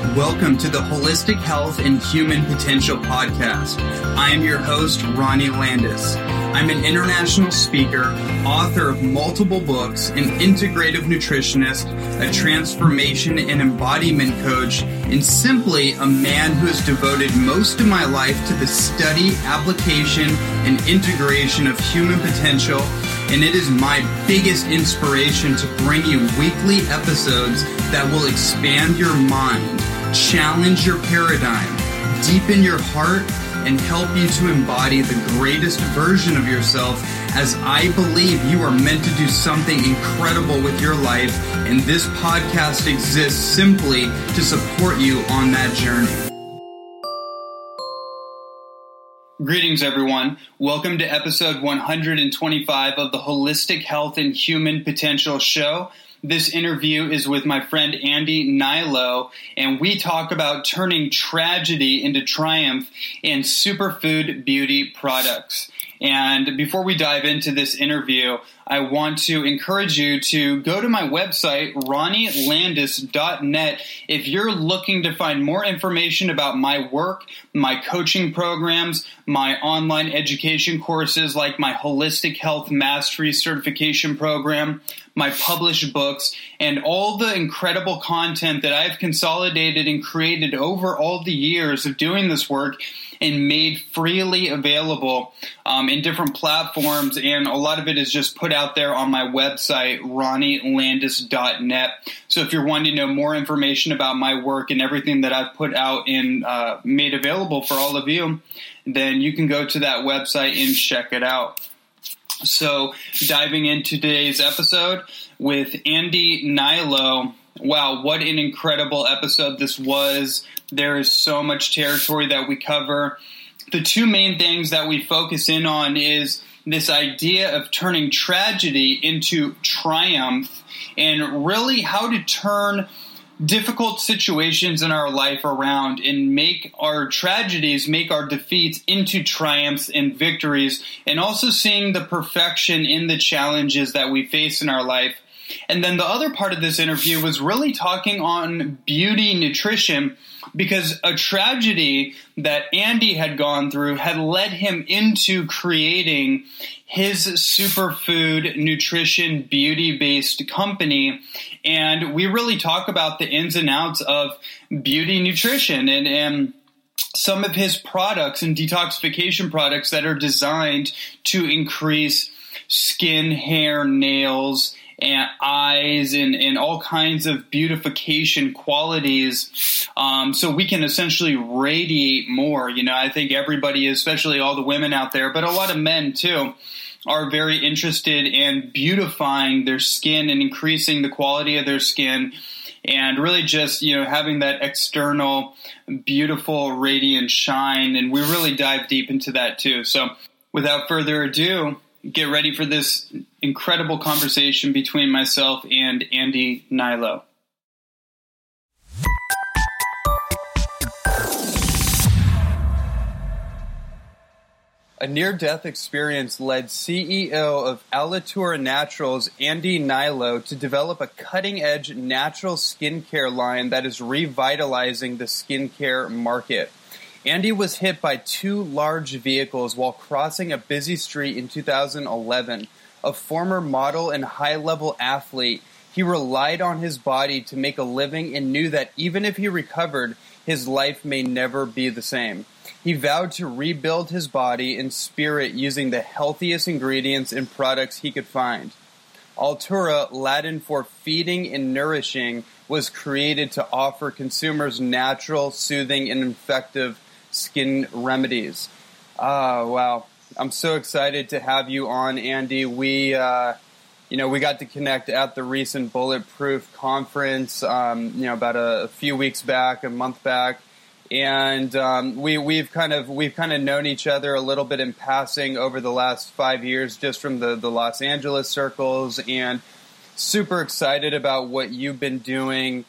Welcome to the Holistic Health and Human Potential Podcast. I am your host, Ronnie Landis. I'm an international speaker, author of multiple books, an integrative nutritionist, a transformation and embodiment coach, and simply a man who has devoted most of my life to the study, application, and integration of human potential. And it is my biggest inspiration to bring you weekly episodes that will expand your mind, challenge your paradigm, deepen your heart, and help you to embody the greatest version of yourself as I believe you are meant to do something incredible with your life, and this podcast exists simply to support you on that journey. Greetings, everyone. Welcome to episode 125 of the Holistic Health and Human Potential Show. This interview is with my friend Andy Hnilo, and we talk about turning tragedy into triumph in superfood beauty products. And before we dive into this interview, I want to encourage you to go to my website, ronnielandis.net, if you're looking to find more information about my work, my coaching programs, my online education courses like my Holistic Health Mastery Certification Program, my published books, and all the incredible content that I've consolidated and created over all the years of doing this work and made freely available um, in different platforms. And a lot of it is just put out there on my website, ronnielandis.net. So if you're wanting to know more information about my work and everything that I've put out and uh, made available for all of you, then you can go to that website and check it out. So, diving into today's episode with Andy Hnilo. Wow, what an incredible episode this was. There is so much territory that we cover. The two main things that we focus in on is this idea of turning tragedy into triumph and really how to turn difficult situations in our life around and make our tragedies, make our defeats into triumphs and victories, and also seeing the perfection in the challenges that we face in our life. And then the other part of this interview was really talking on beauty nutrition because a tragedy that Andy had gone through had led him into creating his superfood nutrition beauty based company. And we really talk about the ins and outs of beauty nutrition and, and some of his products and detoxification products that are designed to increase skin, hair, nails, and eyes and, and all kinds of beautification qualities. Um, so we can essentially radiate more. You know, I think everybody, especially all the women out there, but a lot of men too, are very interested in beautifying their skin and increasing the quality of their skin and really just you know having that external beautiful radiant shine and we really dive deep into that too so without further ado get ready for this incredible conversation between myself and Andy Hnilo. A near death experience led CEO of Alitura Naturals, Andy Hnilo, to develop a cutting edge natural skincare line that is revitalizing the skincare market. Andy was hit by two large vehicles while crossing a busy street in 2011. a former model and high level athlete, he relied on his body to make a living and knew that even if he recovered, his life may never be the same. He vowed to rebuild his body and spirit using the healthiest ingredients and products he could find. Alitura, Latin for feeding and nourishing, was created to offer consumers natural, soothing, and effective skin remedies. Ah, wow. I'm so excited to have you on, Andy. We, uh, you know, we got to connect at the recent Bulletproof conference, um, you know, about a, a, few weeks back, a month back, and um, we we've kind of we've kind of known each other a little bit in passing over the last five years, just from the the Los Angeles circles, and super excited about what you've been doing.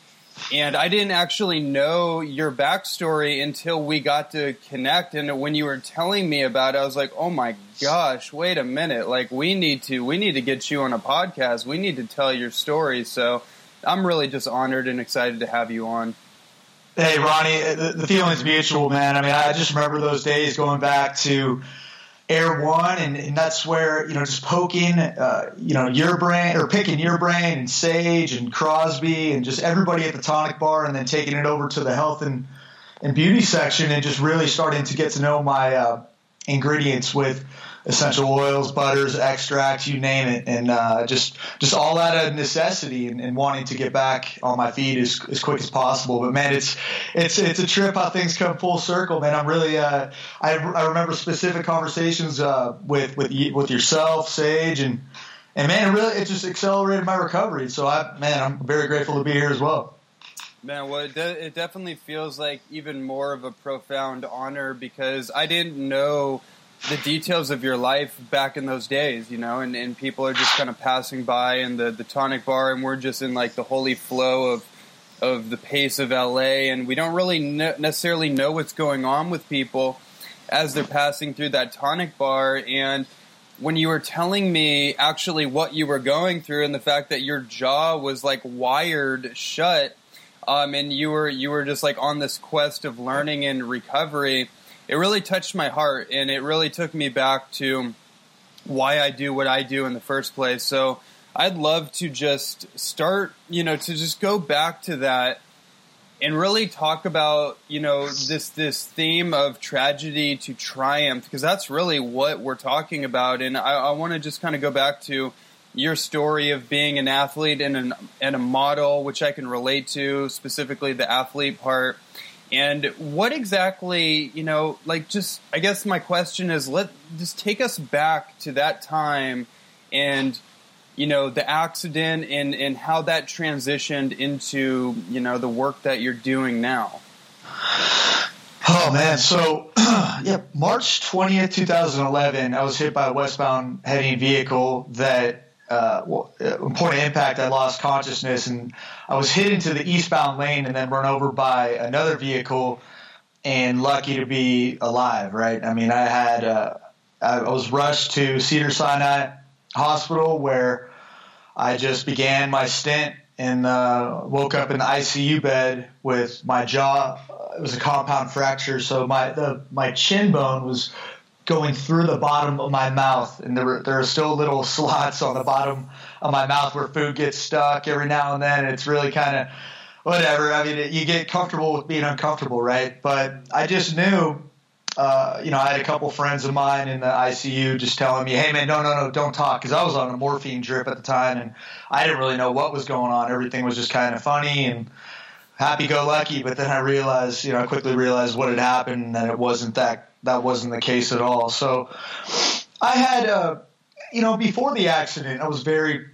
And I didn't actually know your backstory until we got to connect. And when you were telling me about it, I was like, "Oh my gosh, wait a minute! Like we need to we need to get you on a podcast. We need to tell your story." So I'm really just honored and excited to have you on. Hey, Ronnie, the, the feeling's mutual, man. I mean, I just remember those days going back to Erewhon, and, and that's where you know just poking, uh, you know, your brain or picking your brain and Sage and Crosby and just everybody at the tonic bar, and then taking it over to the health and and beauty section, and just really starting to get to know my uh, ingredients with essential oils, butters, extracts, you name it, and uh, just just all out of necessity and, and, wanting to get back on my feet as, as quick as possible. But man, it's it's it's a trip how things come full circle, man. I'm really uh, I, I remember specific conversations uh, with with with yourself, Sage, and and man, it really it just accelerated my recovery. So I man, I'm very grateful to be here as well. Man, well, it, de- it definitely feels like even more of a profound honor because I didn't know the details of your life back in those days, you know, and, and people are just kind of passing by in the, the tonic bar and we're just in like the holy flow of of the pace of LA and we don't really necessarily know what's going on with people as they're passing through that tonic bar. And when you were telling me actually what you were going through and the fact that your jaw was like wired shut um, and you were you were just like on this quest of learning and recovery it really touched my heart and it really took me back to why I do what I do in the first place. So I'd love to just start, you know, to just go back to that and really talk about, you know, this this theme of tragedy to triumph because that's really what we're talking about. And I, I want to just kind of go back to your story of being an athlete and an and a model, which I can relate to specifically the athlete part and what exactly, you know, like just I guess my question is let just take us back to that time and you know the accident and and how that transitioned into you know the work that you're doing now. Oh man. So yeah march 20th 2011 i was hit by a westbound heading vehicle that uh, point of impact, I lost consciousness and I was hit into the eastbound lane and then run over by another vehicle and lucky to be alive, right? I mean, I had, uh, I was rushed to Cedar Sinai Hospital where I just began my stint and uh, woke up in the ICU bed with my jaw. It was a compound fracture, so my the, my chin bone was going through the bottom of my mouth, and there were, there are still little slots on the bottom of my mouth where food gets stuck every now and then. It's really kind of whatever. I mean, you get comfortable with being uncomfortable, right? But I just knew. Uh, you know, I had a couple friends of mine in the ICU just telling me, "Hey, man, no, no, no, don't talk," because I was on a morphine drip at the time, and I didn't really know what was going on. Everything was just kind of funny and happy-go-lucky. But then I realized, you know, I quickly realized what had happened, and that it wasn't that that wasn't the case at all. So I had, uh, you know, before the accident, I was very,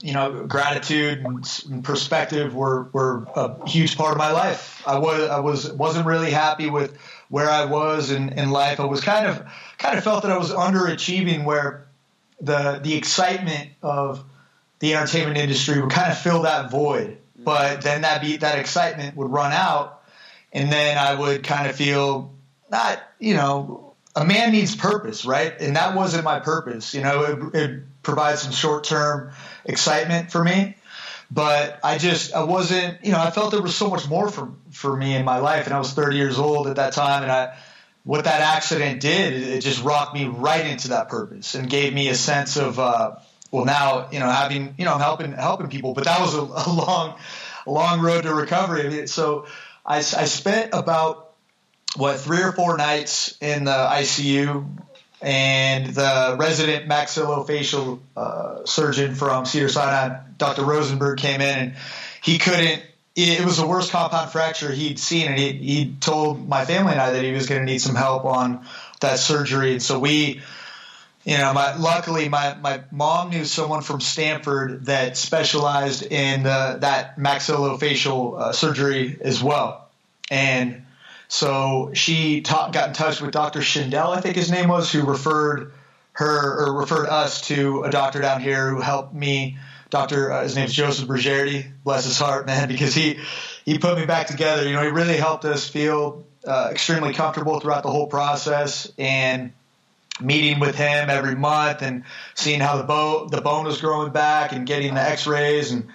you know, gratitude and perspective were, were a huge part of my life. I was I was wasn't really happy with where I was in, in life. I was kind of kind of felt that I was underachieving where the the excitement of the entertainment industry would kind of fill that void. But then that be that excitement would run out, and then I would kind of feel not, you know, a man needs purpose, right? And that wasn't my purpose. You know, it, it provides some short term excitement for me, but I just I wasn't. You know, I felt there was so much more for for me in my life, and I was 30 years old at that time, and I what that accident did, it just rocked me right into that purpose and gave me a sense of, uh, well, now you know having you know helping helping people, but that was a, a long, long road to recovery. So I, I spent about what three or four nights in the ICU, and the resident maxillofacial uh, surgeon from Cedar Sinai, Dr. Rosenberg, came in and he couldn't it was the worst compound fracture he'd seen, and he, he told my family and I that he was going to need some help on that surgery. And so we, you know, my, luckily my, my mom knew someone from Stanford that specialized in that maxillofacial uh, surgery as well. And so she got in touch with Dr. Schindel, I think his name was, who referred her or referred us to a doctor down here who helped me Doctor, uh, his name's Joseph Bergerdi, bless his heart, man, because he he put me back together. You know, he really helped us feel uh, extremely comfortable throughout the whole process, and meeting with him every month and seeing how the bone the bone was growing back and getting the X-rays and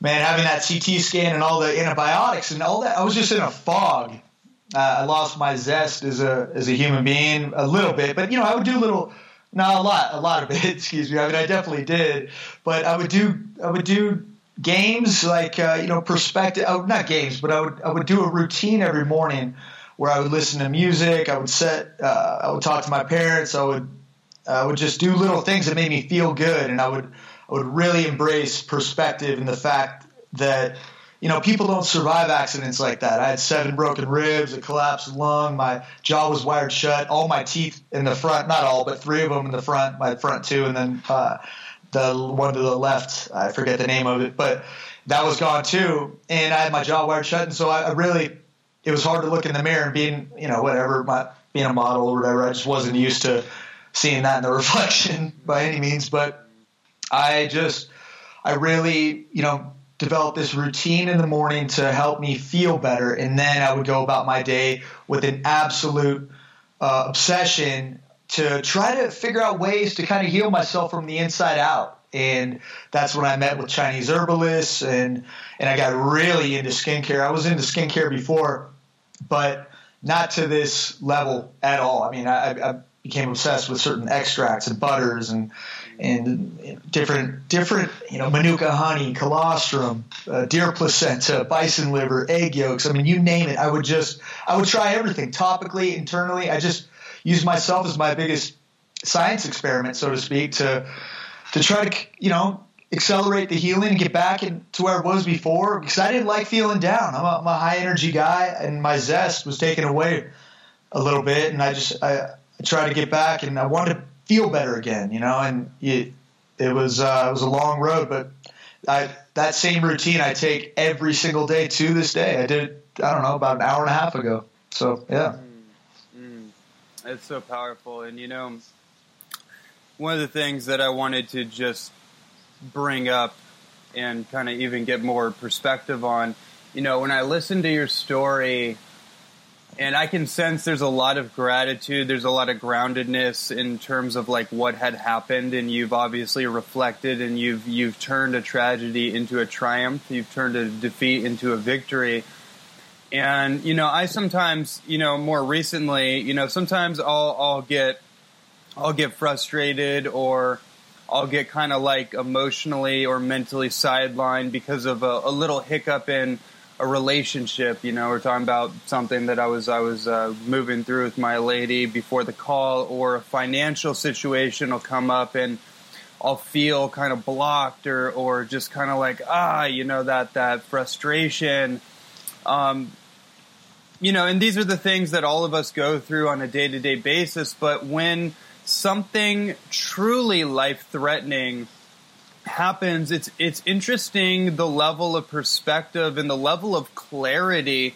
man having that CT scan and all the antibiotics and all that. I was just in a fog. Uh, I lost my zest as a as a human being a little bit, but you know I would do a little not a lot, a lot of it. Excuse me. I mean, I definitely did, but I would do, I would do games like uh, you know perspective. Oh, not games, but I would, I would do a routine every morning where I would listen to music. I would set, uh, I would talk to my parents. I would, I would just do little things that made me feel good, and I would, I would really embrace perspective and the fact that you know, people don't survive accidents like that. I had seven broken ribs, a collapsed lung, my jaw was wired shut, all my teeth in the front, not all, but three of them in the front, my front two, and then uh, the one to the left, I forget the name of it, but that was gone too. And I had my jaw wired shut, and so I, I really, it was hard to look in the mirror and being, you know, whatever, my, being a model or whatever, I just wasn't used to seeing that in the reflection by any means, but I just, I really, you know, develop this routine in the morning to help me feel better. And then I would go about my day with an absolute uh, obsession to try to figure out ways to kind of heal myself from the inside out. And that's when I met with Chinese herbalists and, and I got really into skincare. I was into skincare before, but not to this level at all. I mean, I, I became obsessed with certain extracts and butters and and different different you know manuka honey, colostrum, uh, deer placenta, bison liver, egg yolks. I mean, you name it. I would just I would try everything topically, internally. I just use myself as my biggest science experiment, so to speak, to to try to you know accelerate the healing and get back to where it was before because I didn't like feeling down. I'm a, I'm a high energy guy, and my zest was taken away a little bit, and I just I, I try to get back, and I wanted feel better again, you know. And it, it was uh, it was a long road, but I, that same routine I take every single day to this day. I did I don't know about an hour and a half ago. So yeah, mm, mm. it's so powerful. And you know, one of the things that I wanted to just bring up and kind of even get more perspective on, you know, when I listened to your story and I can sense there's a lot of gratitude. There's a lot of groundedness in terms of like what had happened, and you've obviously reflected, and you've you've turned a tragedy into a triumph. You've turned a defeat into a victory. And you know, I sometimes, you know, more recently, you know, sometimes I'll I'll get I'll get frustrated or I'll get kind of like emotionally or mentally sidelined because of a, a little hiccup in a relationship. You know, we're talking about something that I was I was uh, moving through with my lady before the call, or a financial situation will come up and I'll feel kind of blocked or or just kind of like ah, you know that that frustration. Um, you know, and these are the things that all of us go through on a day to day basis. But when something truly life threatening happens, it's it's interesting the level of perspective and the level of clarity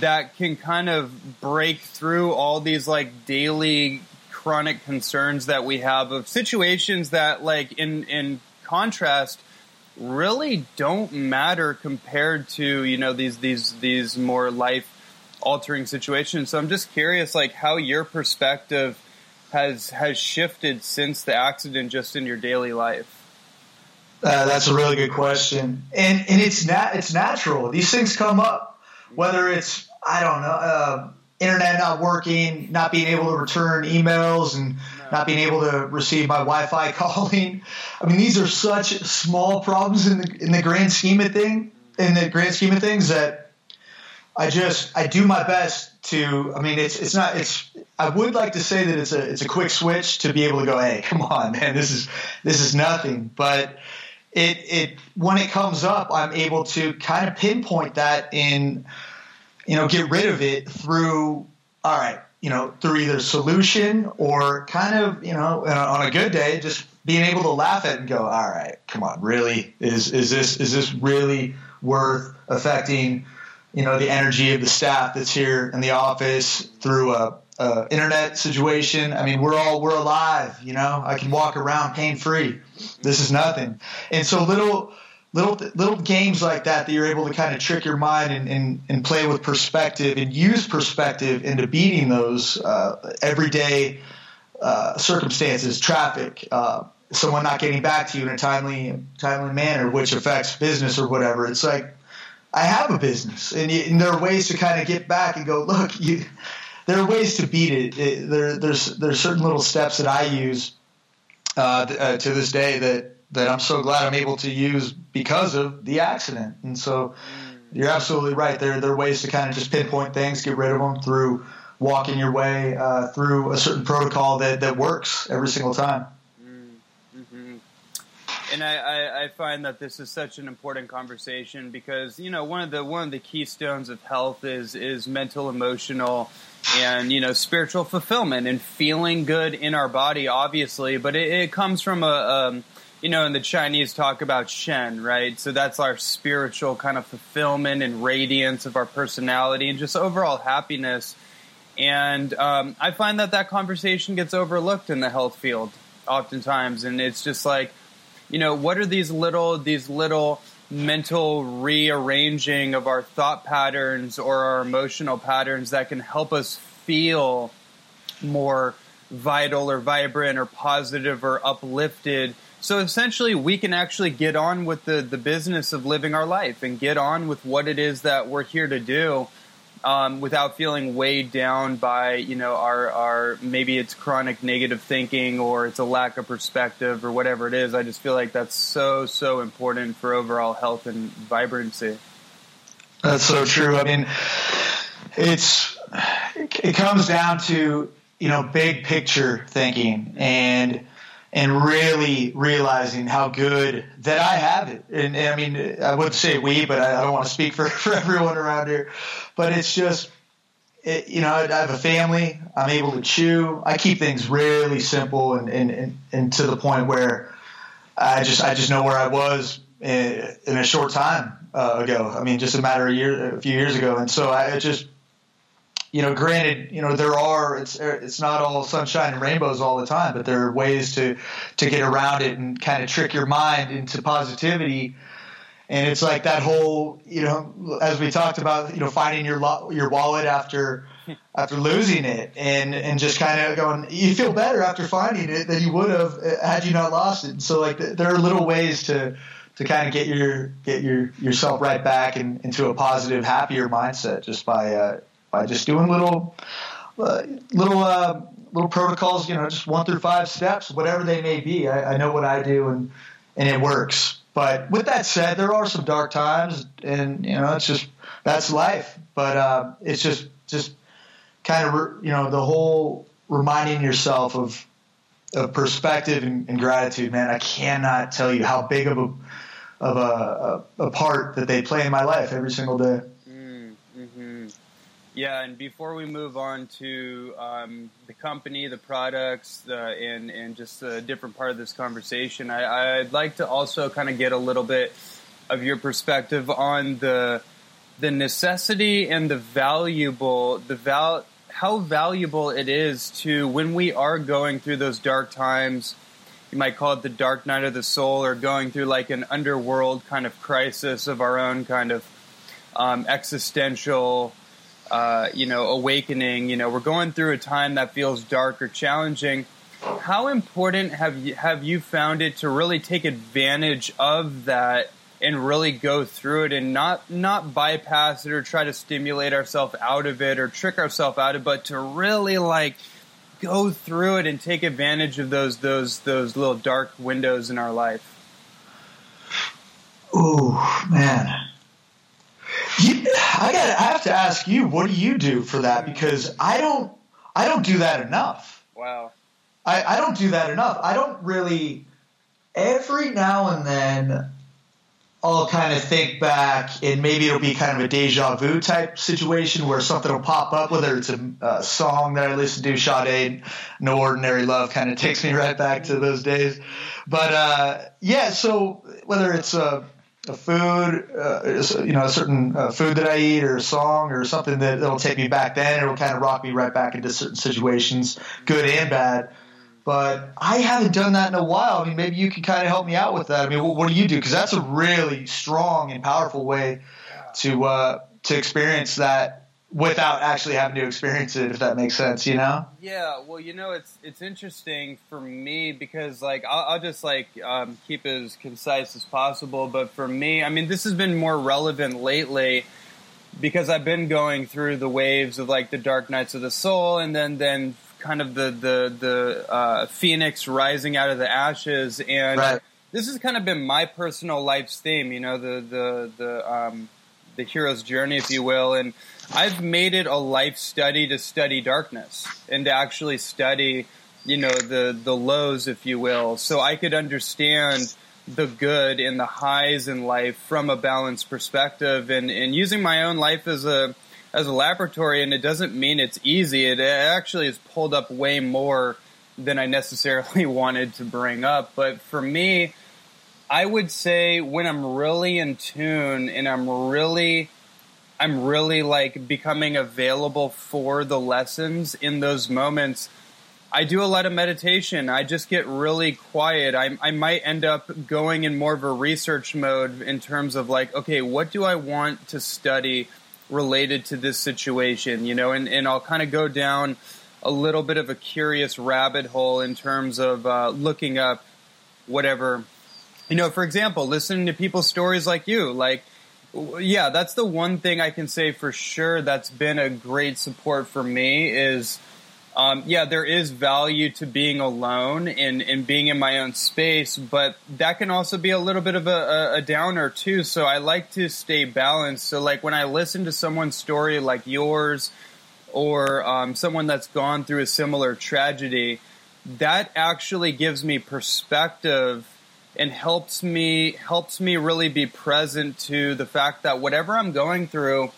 that can kind of break through all these like daily chronic concerns that we have of situations that like in in contrast really don't matter compared to you know these these these more life altering situations. So i'm just curious like how your perspective has has shifted since the accident just in your daily life uh, that's a really good question, and and it's nat- it's natural. These things come up, whether it's I don't know. Uh, internet not working, not being able to return emails, and not being able to receive my Wi-Fi calling. I mean, these are such small problems in the in the grand scheme of thing, in the grand scheme of things that I just I do my best to. I mean, it's it's not it's. I would like to say that it's a it's a quick switch to be able to go, hey, come on, man, this is this is nothing, but. It, it when it comes up, I'm able to kind of pinpoint that in, you know, get rid of it through. All right, you know, through either solution or kind of, you know, uh, on a good day, just being able to laugh at it and go, all right, come on, really, is is this is this really worth affecting, you know, the energy of the staff that's here in the office through a, a internet situation? I mean, we're all we're alive, you know. I can walk around pain free. This is nothing, and so little little little games like that that you're able to kind of trick your mind and, and, and play with perspective and use perspective into beating those uh, everyday uh, circumstances, traffic, uh, someone not getting back to you in a timely timely manner, which affects business or whatever. It's like I have a business, and, you, and there are ways to kind of get back and go, look, you. There are ways to beat it. it there, there's there's certain little steps that I use uh, uh, to this day that that I'm so glad I'm able to use because of the accident. And so you're absolutely right. There, there are ways to kind of just pinpoint things, get rid of them through walking your way uh, through a certain protocol that, that works every single time. Mm-hmm. And I, I, I, find that this is such an important conversation because you know one of the one of the keystones of health is is mental, emotional, and you know spiritual fulfillment and feeling good in our body, obviously. But it, it comes from a, a um, you know, in the Chinese talk about Shen, right? So that's our spiritual kind of fulfillment and radiance of our personality and just overall happiness. And um, I find that that conversation gets overlooked in the health field oftentimes. And it's just like, you know, what are these little, these little mental rearranging of our thought patterns or our emotional patterns that can help us feel more vital or vibrant or positive or uplifted. So essentially, we can actually get on with the, the business of living our life and get on with what it is that we're here to do um, without feeling weighed down by, you know, our, our maybe it's chronic negative thinking or it's a lack of perspective or whatever it is. I just feel like that's so, so important for overall health and vibrancy. That's so true. I mean, it's, it comes down to, you know, big picture thinking and, and really realizing how good that I have it. And, and I mean, I wouldn't say we, but I, I, don't want to speak for, for everyone around here. But it's just, it, you know, I have a family. I'm able to chew. I keep things really simple and, and, and, and to the point where I just I just know where I was in, in a short time uh, ago. I mean, just a matter of year, a few years ago. And so I just you know, granted, you know, there are it's it's not all sunshine and rainbows all the time, but there are ways to to get around it and kind of trick your mind into positivity. And it's like that whole, you know, as we talked about, you know, finding your your wallet after after losing it, and and just kind of going, you feel better after finding it than you would have had you not lost it. And so, like, there are little ways to to kind of get your get your yourself right back in, into a positive, happier mindset just by uh, by just doing little uh, little uh, little protocols, you know, just one through five steps, whatever they may be. I, I, know what I do, and and it works. But with that said, there are some dark times, and you know, it's just that's life. But uh, it's just just kind of re- you know the whole reminding yourself of of perspective and, and gratitude. Man, I cannot tell you how big of a of a, a, a part that they play in my life every single day. Yeah, and before we move on to um, the company, the products, the, and and just a different part of this conversation, I, I'd like to also kind of get a little bit of your perspective on the the necessity and the valuable the val how valuable it is to when we are going through those dark times. You might call it the dark night of the soul, or going through like an underworld kind of crisis of our own kind of um, existential uh, you know, awakening. You know, we're going through a time that feels dark or challenging. How important have you have you found it to really take advantage of that and really go through it and not not bypass it or try to stimulate ourselves out of it or trick ourselves out of it, but to really like go through it and take advantage of those those those little dark windows in our life. Ooh, man. You, I got. I have to ask you, what do you do for that? Because I don't. I don't do that enough. Wow. I, I don't do that enough. I don't really. Every now and then, I'll kind of think back, and maybe it'll be kind of a deja vu type situation where something will pop up, whether it's a, a song that I listen to, Sade, No Ordinary Love, kind of takes me right back to those days. But uh, yeah, so whether it's a a food, uh, you know, a certain uh, food that I eat or a song or something that, that'll take me back then. It'll kind of rock me right back into certain situations, good and bad. But I haven't done that in a while. I mean, maybe you can kind of help me out with that. I mean, what, what do you do? Because that's a really strong and powerful way to uh, to experience that without actually having to experience it, if that makes sense, you know? Yeah, well, you know, it's it's interesting for me because like I'll, I'll just like um, keep it as concise as possible. But for me, I mean, this has been more relevant lately because I've been going through the waves of like the dark nights of the soul, and then then kind of the the the uh, phoenix rising out of the ashes, and Right. this has kind of been my personal life's theme. You know, the the the um, the hero's journey, if you will, and I've made it a life study to study darkness and to actually study, you know, the the lows, if you will, so I could understand the good and the highs in life from a balanced perspective, and and using my own life as a as a laboratory. And it doesn't mean it's easy. It actually has pulled up way more than I necessarily wanted to bring up. But for me, I would say when I'm really in tune and I'm really I'm really like becoming available for the lessons in those moments. I do a lot of meditation. I just get really quiet. I, I might end up going in more of a research mode in terms of like, okay, what do I want to study related to this situation? You know, and, and I'll kind of go down a little bit of a curious rabbit hole in terms of uh, looking up whatever you know, for example, listening to people's stories like you, like, yeah, that's the one thing I can say for sure that's been a great support for me is, um, yeah, there is value to being alone and, and being in my own space, but that can also be a little bit of a, a, downer too. So I like to stay balanced. So like when I listen to someone's story like yours or um, someone that's gone through a similar tragedy, that actually gives me perspective and helps me helps me really be present to the fact that whatever I'm going through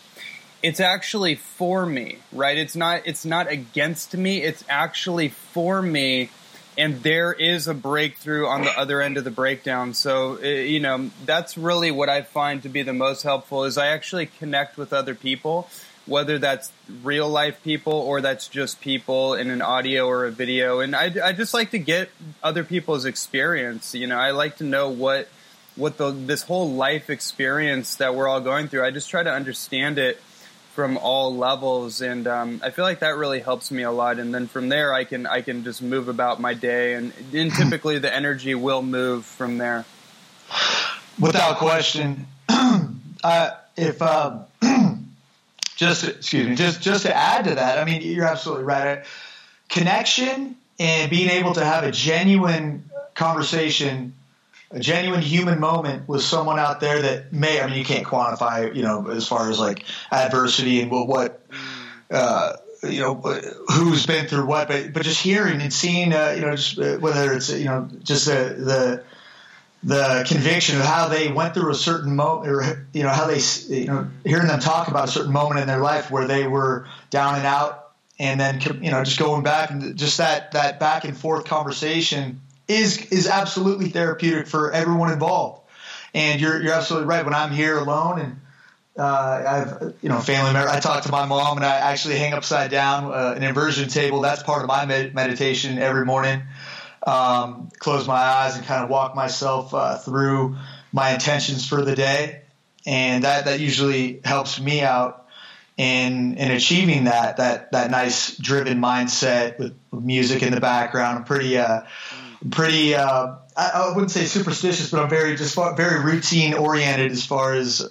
it's actually for me right? It's not it's not against me. It's actually for me. And there is a breakthrough on the other end of the breakdown. So uh, you know that's really what I find to be the most helpful is I actually connect with other people whether that's real life people or that's just people in an audio or a video. And I, I just like to get other people's experience. You know, I like to know what what the this whole life experience that we're all going through. I just try to understand it from all levels, and um, I feel like that really helps me a lot. And then from there, I can I can just move about my day, and, and typically the energy will move from there. Without question. uh, if um, just excuse me, just just to add to that, I mean, you're absolutely right. Connection and being able to have a genuine conversation, a genuine human moment with someone out there that may, I mean, you can't quantify, you know, as far as like adversity and what, what uh, you know, who's been through what, but but just hearing and seeing, uh, you know, just uh, whether it's you know just the the the conviction of how they went through a certain moment, or you know how they, you know, hearing them talk about a certain moment in their life where they were down and out, and then you know just going back and just that that back and forth conversation is is absolutely therapeutic for everyone involved. And you're you're absolutely right. When I'm here alone and uh, I have you know family member. I talk to my mom and I actually hang upside down uh, an inversion table. That's part of my med- meditation every morning um, close my eyes and kind of walk myself uh, through my intentions for the day, and that that usually helps me out in in achieving that that that nice driven mindset with, music in the background. I'm pretty uh, pretty uh, I, I wouldn't say superstitious, but I'm very just very routine oriented as far as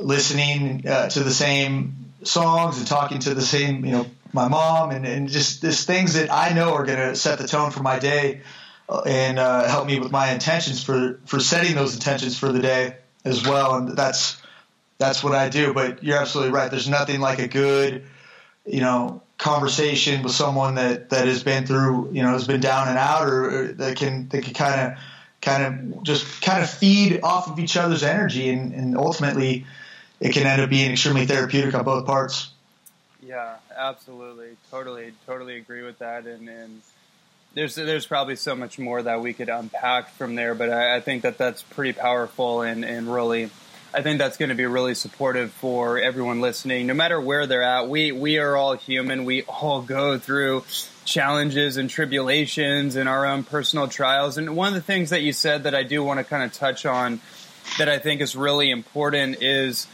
listening uh, to the same songs and talking to the same, you know, my mom and, and just this things that I know are going to set the tone for my day uh, and uh, help me with my intentions for, for setting those intentions for the day as well. And that's, that's what I do. But you're absolutely right. There's nothing like a good, you know, conversation with someone that, that has been through, you know, has been down and out or, or that can, that can kind of, kind of just kind of feed off of each other's energy and, and ultimately it can end up being extremely therapeutic on both parts. Yeah, absolutely, totally, totally agree with that, and and there's there's probably so much more that we could unpack from there, but I, I think that that's pretty powerful and and really. I think that's going to be really supportive for everyone listening, no matter where they're at. We we are all human. We all go through challenges and tribulations and our own personal trials. And one of the things that you said that I do want to kind of touch on that I think is really important is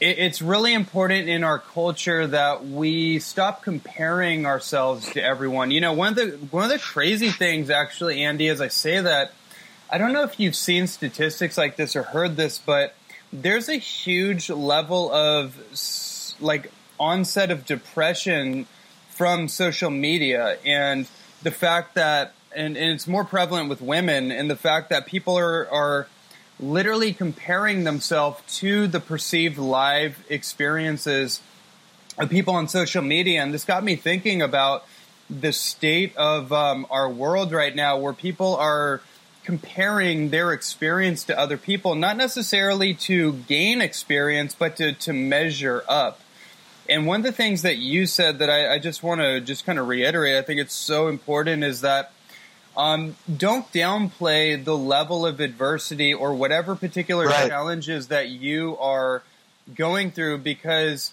it's really important in our culture that we stop comparing ourselves to everyone. You know, one of the one of the crazy things, actually, Andy, as I say that, I don't know if you've seen statistics like this or heard this, but there's a huge level of like onset of depression from social media and the fact that and, and it's more prevalent with women and the fact that people are are literally comparing themselves to the perceived live experiences of people on social media. And this got me thinking about the state of um, our world right now where people are comparing their experience to other people, not necessarily to gain experience, but to, to measure up. And one of the things that you said that I, I just want to just kind of reiterate, I think it's so important is that um, don't downplay the level of adversity or whatever particular right. challenges that you are going through because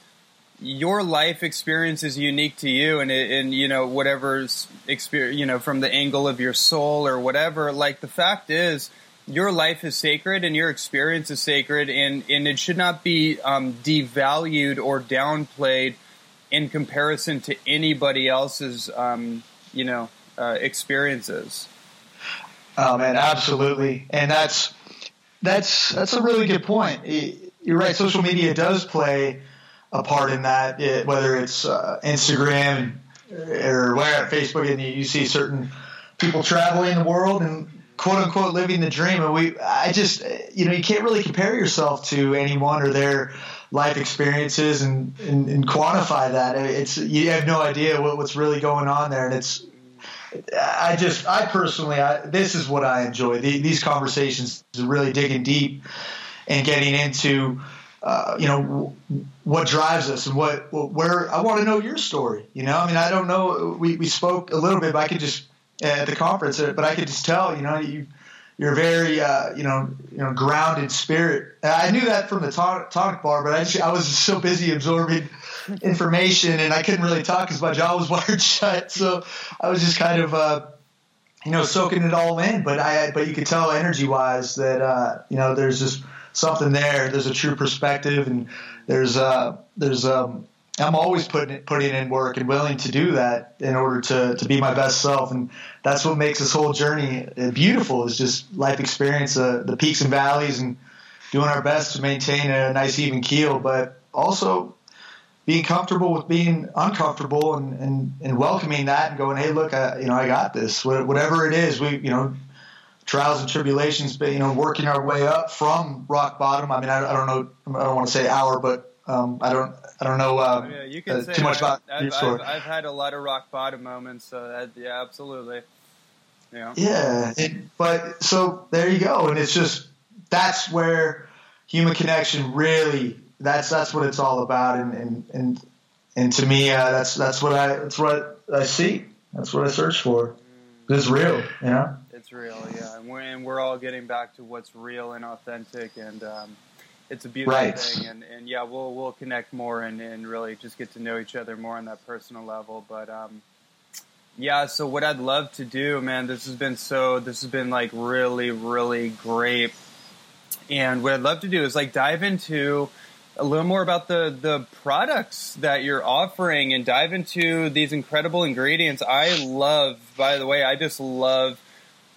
your life experience is unique to you and, and you know whatever's experience you know from the angle of your soul or whatever like the fact is your life is sacred and your experience is sacred and, and it should not be um, devalued or downplayed in comparison to anybody else's um, you know uh, experiences. Oh man, absolutely, and that's that's that's a really good point. You're right. Social media does play a part in that, it, whether it's uh, Instagram or where Facebook, and you see certain people traveling the world and quote unquote living the dream. And we, I just, you know, you can't really compare yourself to anyone or their life experiences and, and, and quantify that. It's you have no idea what, what's really going on there, and it's I just, I personally, I, this is what I enjoy. The, these conversations, really digging deep and getting into, uh, you know, what drives us and what, where I want to know your story. You know, I mean, I don't know. We, we spoke a little bit, but I could just at the conference, but I could just tell, you know, you you're very uh, you know you know grounded spirit. I knew that from the tonic, tonic bar, but I just, I was so busy absorbing information and I couldn't really talk because my jaw was wired shut. So I was just kind of uh, you know soaking it all in. But I but you could tell energy wise that uh, you know there's just something there. There's a true perspective and there's uh, there's um, I'm always putting it, putting in work and willing to do that in order to, to be my best self. And that's what makes this whole journey beautiful is just life experience, uh, the peaks and valleys and doing our best to maintain a nice even keel, but also being comfortable with being uncomfortable and, and, and welcoming that and going, Hey, look, I, you know, I got this, whatever it is, we, you know, trials and tribulations, but, you know, working our way up from rock bottom. I mean, I, I don't know, I don't want to say our, but um, I don't I don't know uh, yeah, you can uh, too much about I've, your story. I've, I've, had a lot of rock bottom moments, so that, yeah, absolutely. Yeah. Yeah, it, but so there you go, and it's just that's where human connection really that's that's what it's all about, and and and, and to me uh, that's that's what I that's what I see. That's what I search for. It's real, you know. It's real, yeah, and we're, and we're all getting back to what's real and authentic, and um, it's a beautiful right. thing, and, and yeah, we'll we'll connect more and, and really just get to know each other more on that personal level. But um, yeah, so what I'd love to do, man, this has been so this has been like really really great, and what I'd love to do is like dive into a little more about the the products that you're offering and dive into these incredible ingredients. I love, by the way, I just love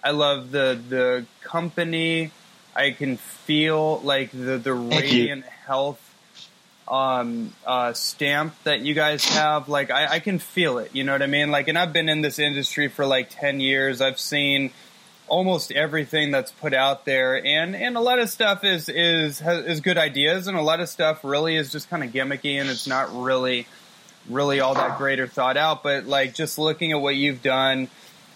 I love the the company. I can feel like the the radiant health um, uh, stamp that you guys have. Like I, I can feel it. You know what I mean? Like, and I've been in this industry for like ten years. I've seen almost everything that's put out there, and and a lot of stuff is is is good ideas, and a lot of stuff really is just kind of gimmicky, and it's not really really all that great or thought out. But like just looking at what you've done.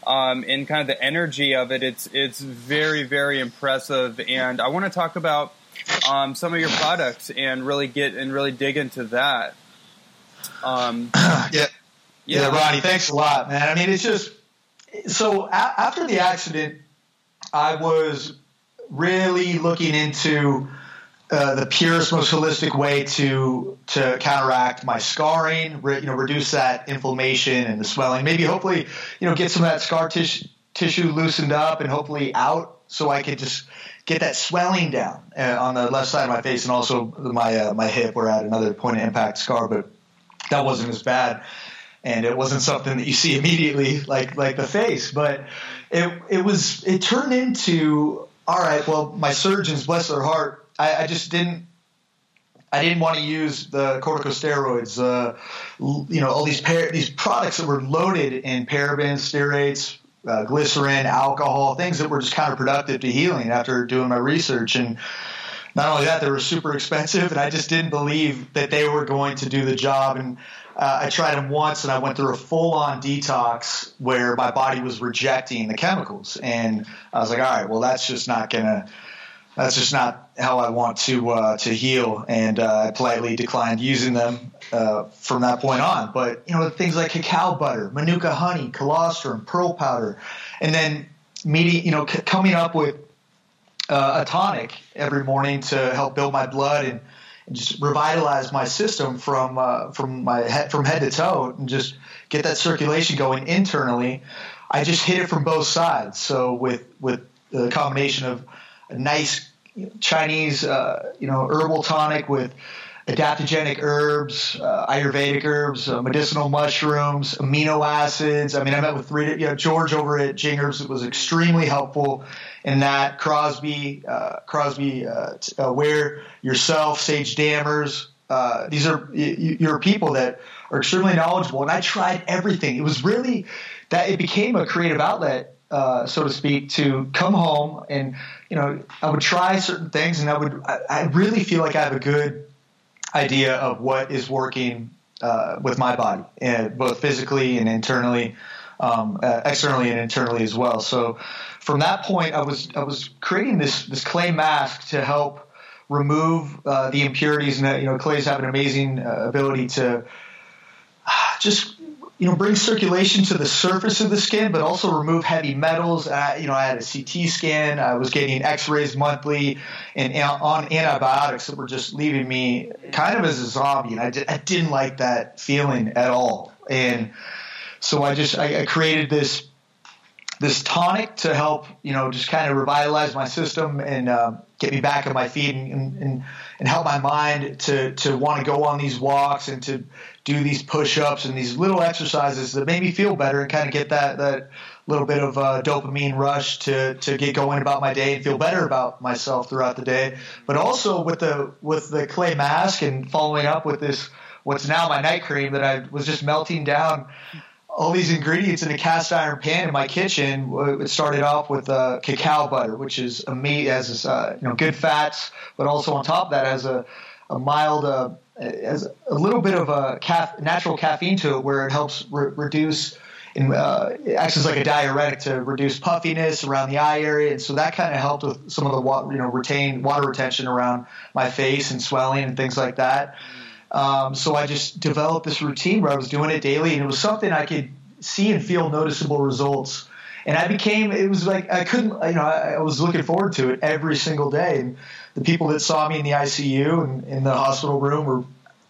Um, and kind of the energy of it, it's it's very very impressive, and I want to talk about um, some of your products and really get and really dig into that. Um, yeah. yeah, Ronnie, thanks a lot, man. I mean, it's just so a- after the accident, I was really looking into uh, the purest, most holistic way to to counteract my scarring, re- you know, reduce that inflammation and the swelling. Maybe, hopefully, you know, get some of that scar tissue tissue loosened up and hopefully out, so I could just get that swelling down uh, on the left side of my face and also my uh, my hip, where I had another point of impact scar, but that wasn't as bad, and it wasn't something that you see immediately like like the face, but it it was it turned into all right. Well, my surgeons, bless their heart, I, I just didn't. I didn't want to use the corticosteroids, uh, you know, all these par- these products that were loaded in parabens, stearates, uh, glycerin, alcohol, things that were just counterproductive to healing after doing my research. And not only that, they were super expensive, and I just didn't believe that they were going to do the job. And uh, I tried them once, and I went through a full-on detox where my body was rejecting the chemicals, and I was like, all right, well, that's just not gonna. That's just not how I want to uh, to heal, and uh, I politely declined using them uh, from that point on. But you know, things like cacao butter, manuka honey, colostrum, pearl powder, and then meeting, you know, c- coming up with uh, a tonic every morning to help build my blood and, and just revitalize my system from uh, from my head from head to toe, and just get that circulation going internally. I just hit it from both sides. So with with the combination of a nice Chinese, uh, you know, herbal tonic with adaptogenic herbs, uh, Ayurvedic herbs, uh, medicinal mushrooms, amino acids. I mean, I met with three, you know, George over at Jing Herbs was extremely helpful in that. Crosby, uh, Crosby, uh, uh, Ware yourself, Sage Dammers. Uh, these are you're people that are extremely knowledgeable, and I tried everything. It was really that it became a creative outlet uh, so to speak, to come home and you know I would try certain things, and I would I, I really feel like I have a good idea of what is working uh, with my body, and both physically and internally, um, uh, externally and internally as well. So from that point, I was I was creating this this clay mask to help remove uh, the impurities, and you know clays have an amazing uh, ability to just you know, bring circulation to the surface of the skin, but also remove heavy metals. Uh, you know, I had a CT scan. I was getting X-rays monthly, and on antibiotics that were just leaving me kind of as a zombie. And I, did, I didn't like that feeling at all. And so I just I, I created this this tonic to help you know just kind of revitalize my system and uh, get me back on my feet and, and, and help my mind to to want to go on these walks and to do these push-ups and these little exercises that made me feel better and kind of get that that little bit of a dopamine rush to to get going about my day and feel better about myself throughout the day. But also with the with the clay mask and following up with this what's now my night cream that I was just melting down all these ingredients in a cast iron pan in my kitchen. It started off with uh, cacao butter, which is a meat as uh, you know good fats, but also on top of that has a, a mild uh, a little bit of a caf- natural caffeine to it, where it helps re- reduce. Uh, it acts as like a diuretic to reduce puffiness around the eye area, and so that kind of helped with some of the water, you know, retain water retention around my face and swelling and things like that. Um, so I just developed this routine where I was doing it daily, and it was something I could see and feel noticeable results. And I became, it was like I couldn't, you know, I, I was looking forward to it every single day. And the people that saw me in the ICU and in the hospital room were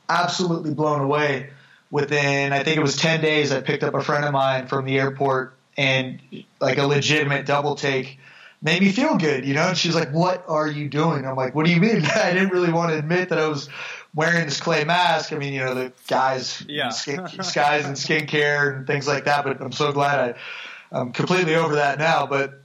absolutely blown away. Within, I think it was 10 days, I picked up a friend of mine from the airport and like a legitimate double take made me feel good, you know? And she's like, What are you doing? I'm like, What do you mean? I didn't really want to admit that I was wearing this clay mask. I mean, you know, the guys, yeah. skin, guys and skincare and things like that. But I'm so glad I, I'm completely over that now. But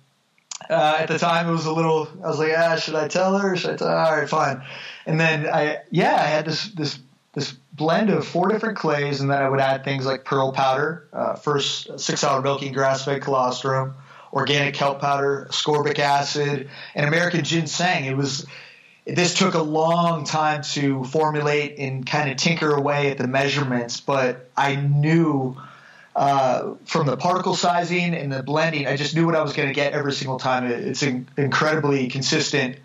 Uh, at the time, it was a little. I was like, ah, should I tell her? Should I tell? Her? All right, fine. And then I, yeah, I had this this this blend of four different clays, and then I would add things like pearl powder, uh, first six hour milking grass fed colostrum, organic kelp powder, ascorbic acid, and American ginseng. It was this took a long time to formulate and kind of tinker away at the measurements, but I knew uh, from the particle sizing and the blending, I just knew what I was going to get every single time. It's in, incredibly consistent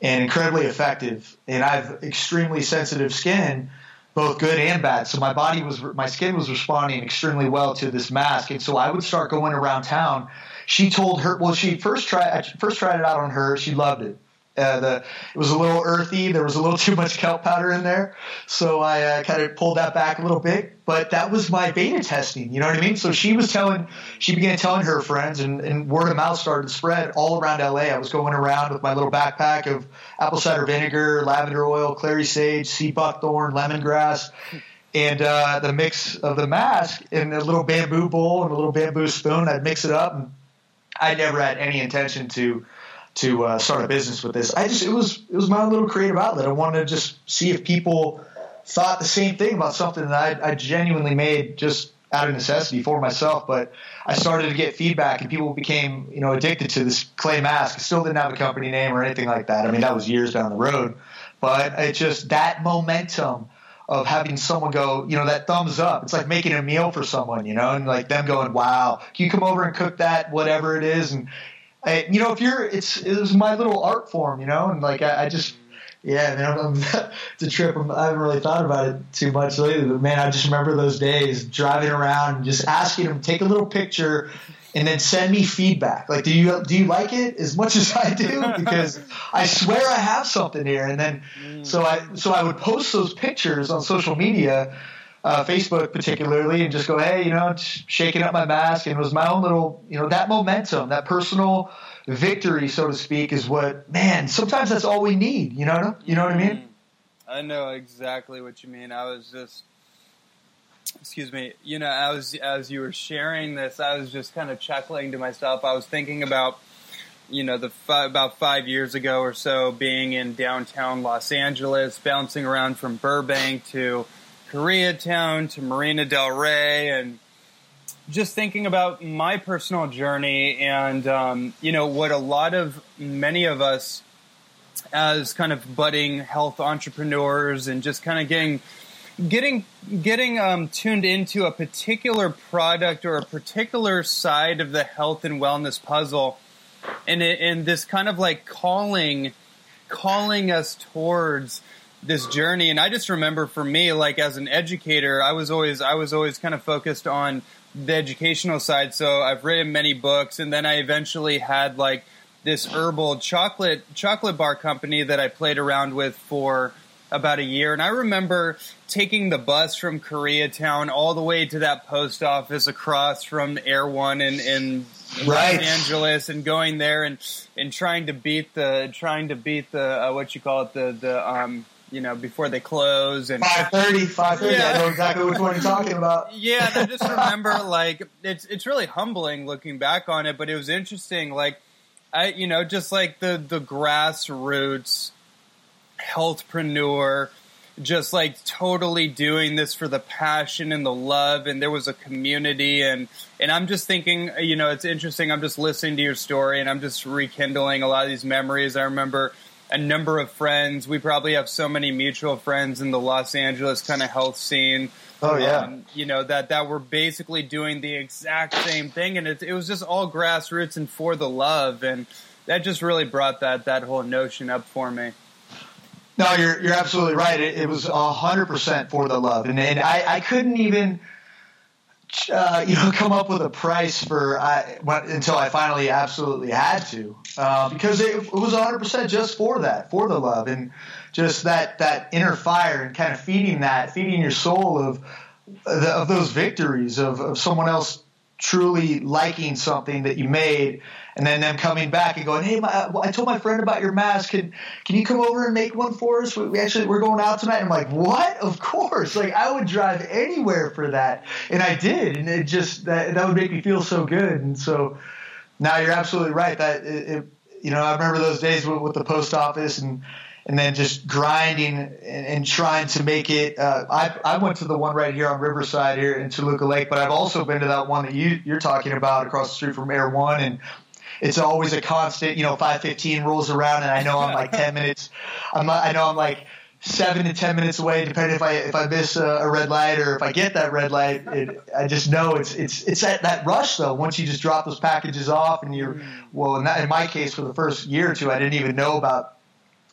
and incredibly effective. And I have extremely sensitive skin, both good and bad. So my body was, my skin was responding extremely well to this mask. And so I would start going around town. She told her, well, she first tried, first tried it out on her. She loved it. Uh, it was a little earthy. There was a little too much kelp powder in there, so I uh, kind of pulled that back a little bit. But that was my beta testing. You know what I mean? So she was telling, she began telling her friends, and, and word of mouth started to spread all around LA. I was going around with my little backpack of apple cider vinegar, lavender oil, clary sage, sea buckthorn, lemongrass. And uh, the mix of the mask in a little bamboo bowl and a little bamboo spoon, I'd mix it up. And I never had any intention to to uh, start a business with this. I just it was it was my little creative outlet. I wanted to just see if people thought the same thing about something that I, I genuinely made just out of necessity for myself. But I started to get feedback, and people became you know addicted to this clay mask. I still didn't have a company name or anything like that. I mean that was years down the road, but it just that momentum of having someone go, you know, that thumbs up. It's like making a meal for someone, you know, and like them going, "Wow, can you come over and cook that, whatever it is?" And I, you know, if you're, it's it was my little art form, you know, and like I, I just, yeah, man, I'm, it's a trip. I'm, I have not really thought about it too much lately, but man, I just remember those days driving around and just asking them take a little picture and then send me feedback. Like, do you do you like it as much as I do? Because I swear I have something here. And then mm. so I so I would post those pictures on social media uh, Facebook particularly, and just go, hey, you know, shaking up my mask, and it was my own little, you know, that momentum, that personal victory, so to speak, is what, man. Sometimes that's all we need. You know, you know what I mean? Mm-hmm. I know exactly what you mean. I was just, excuse me, you know, as as you were sharing this, I was just kind of chuckling to myself. I was thinking about you know, the about five years ago or so, being in downtown Los Angeles, bouncing around from Burbank to Koreatown to Marina Del Rey and just thinking about my personal journey and um, you know what a lot of many of us as kind of budding health entrepreneurs and just kind of getting getting getting um, tuned into a particular product or a particular side of the health and wellness puzzle. And it, and this kind of like calling calling us towards this journey. And i just remember for me like as an educator i was always i was always kind of focused on the educational side. So i've written many books and then i eventually had like this herbal chocolate chocolate bar company that i played around with for about a year. And i remember taking the bus from koreatown all the way to that post office across from Erewhon in, in right. Los Angeles and going there and and trying to beat the trying to beat the uh, what you call it the the um you know, before they close and 530, 530. Yeah. I know exactly which one you're talking about. Yeah, I just remember like it's it's really humbling looking back on it, but it was interesting. Like I, you know, just like the the grassroots healthpreneur, just like totally doing this for the passion and the love, and there was a community, and and I'm just thinking, you know, it's interesting. I'm just listening to your story, and I'm just rekindling a lot of these memories. I remember a number of friends. We probably have so many mutual friends in the Los Angeles kind of health scene. Oh yeah, um, you know that that were basically doing the exact same thing, and it, it was just all grassroots and for the love, and that just really brought that that whole notion up for me. No, you're you're absolutely right. It, it was hundred percent for the love, and and I, I couldn't even uh, you know, come up with a price for I, until I finally absolutely had to, uh, because it, it was 100 percent just for that, for the love, and just that that inner fire, and kind of feeding that, feeding your soul of of those victories of, of someone else truly liking something that you made and then them coming back and going, "Hey, my, I told my friend about your mask. Can can you come over and make one for us? We, we actually we're going out tonight." I'm like, "What? Of course! Like I would drive anywhere for that." And I did, and it just that that would make me feel so good. And so, now you're absolutely right. That it, it, you know, I remember those days with, with, the post office and and then just grinding and, and trying to make it. Uh, I I went to the one right here on Riverside here in Toluca Lake, but I've also been to that one that you you're talking about across the street from Erewhon and it's always a constant. You know, five fifteen rolls around, and I know I'm like ten minutes. I'm I know I'm like seven to ten minutes away, depending if I if I miss a, a red light or if I get that red light. It, I just know it's it's it's that, that rush though. Once you just drop those packages off, and you're mm. well, in, that, in my case, for the first year or two, I didn't even know about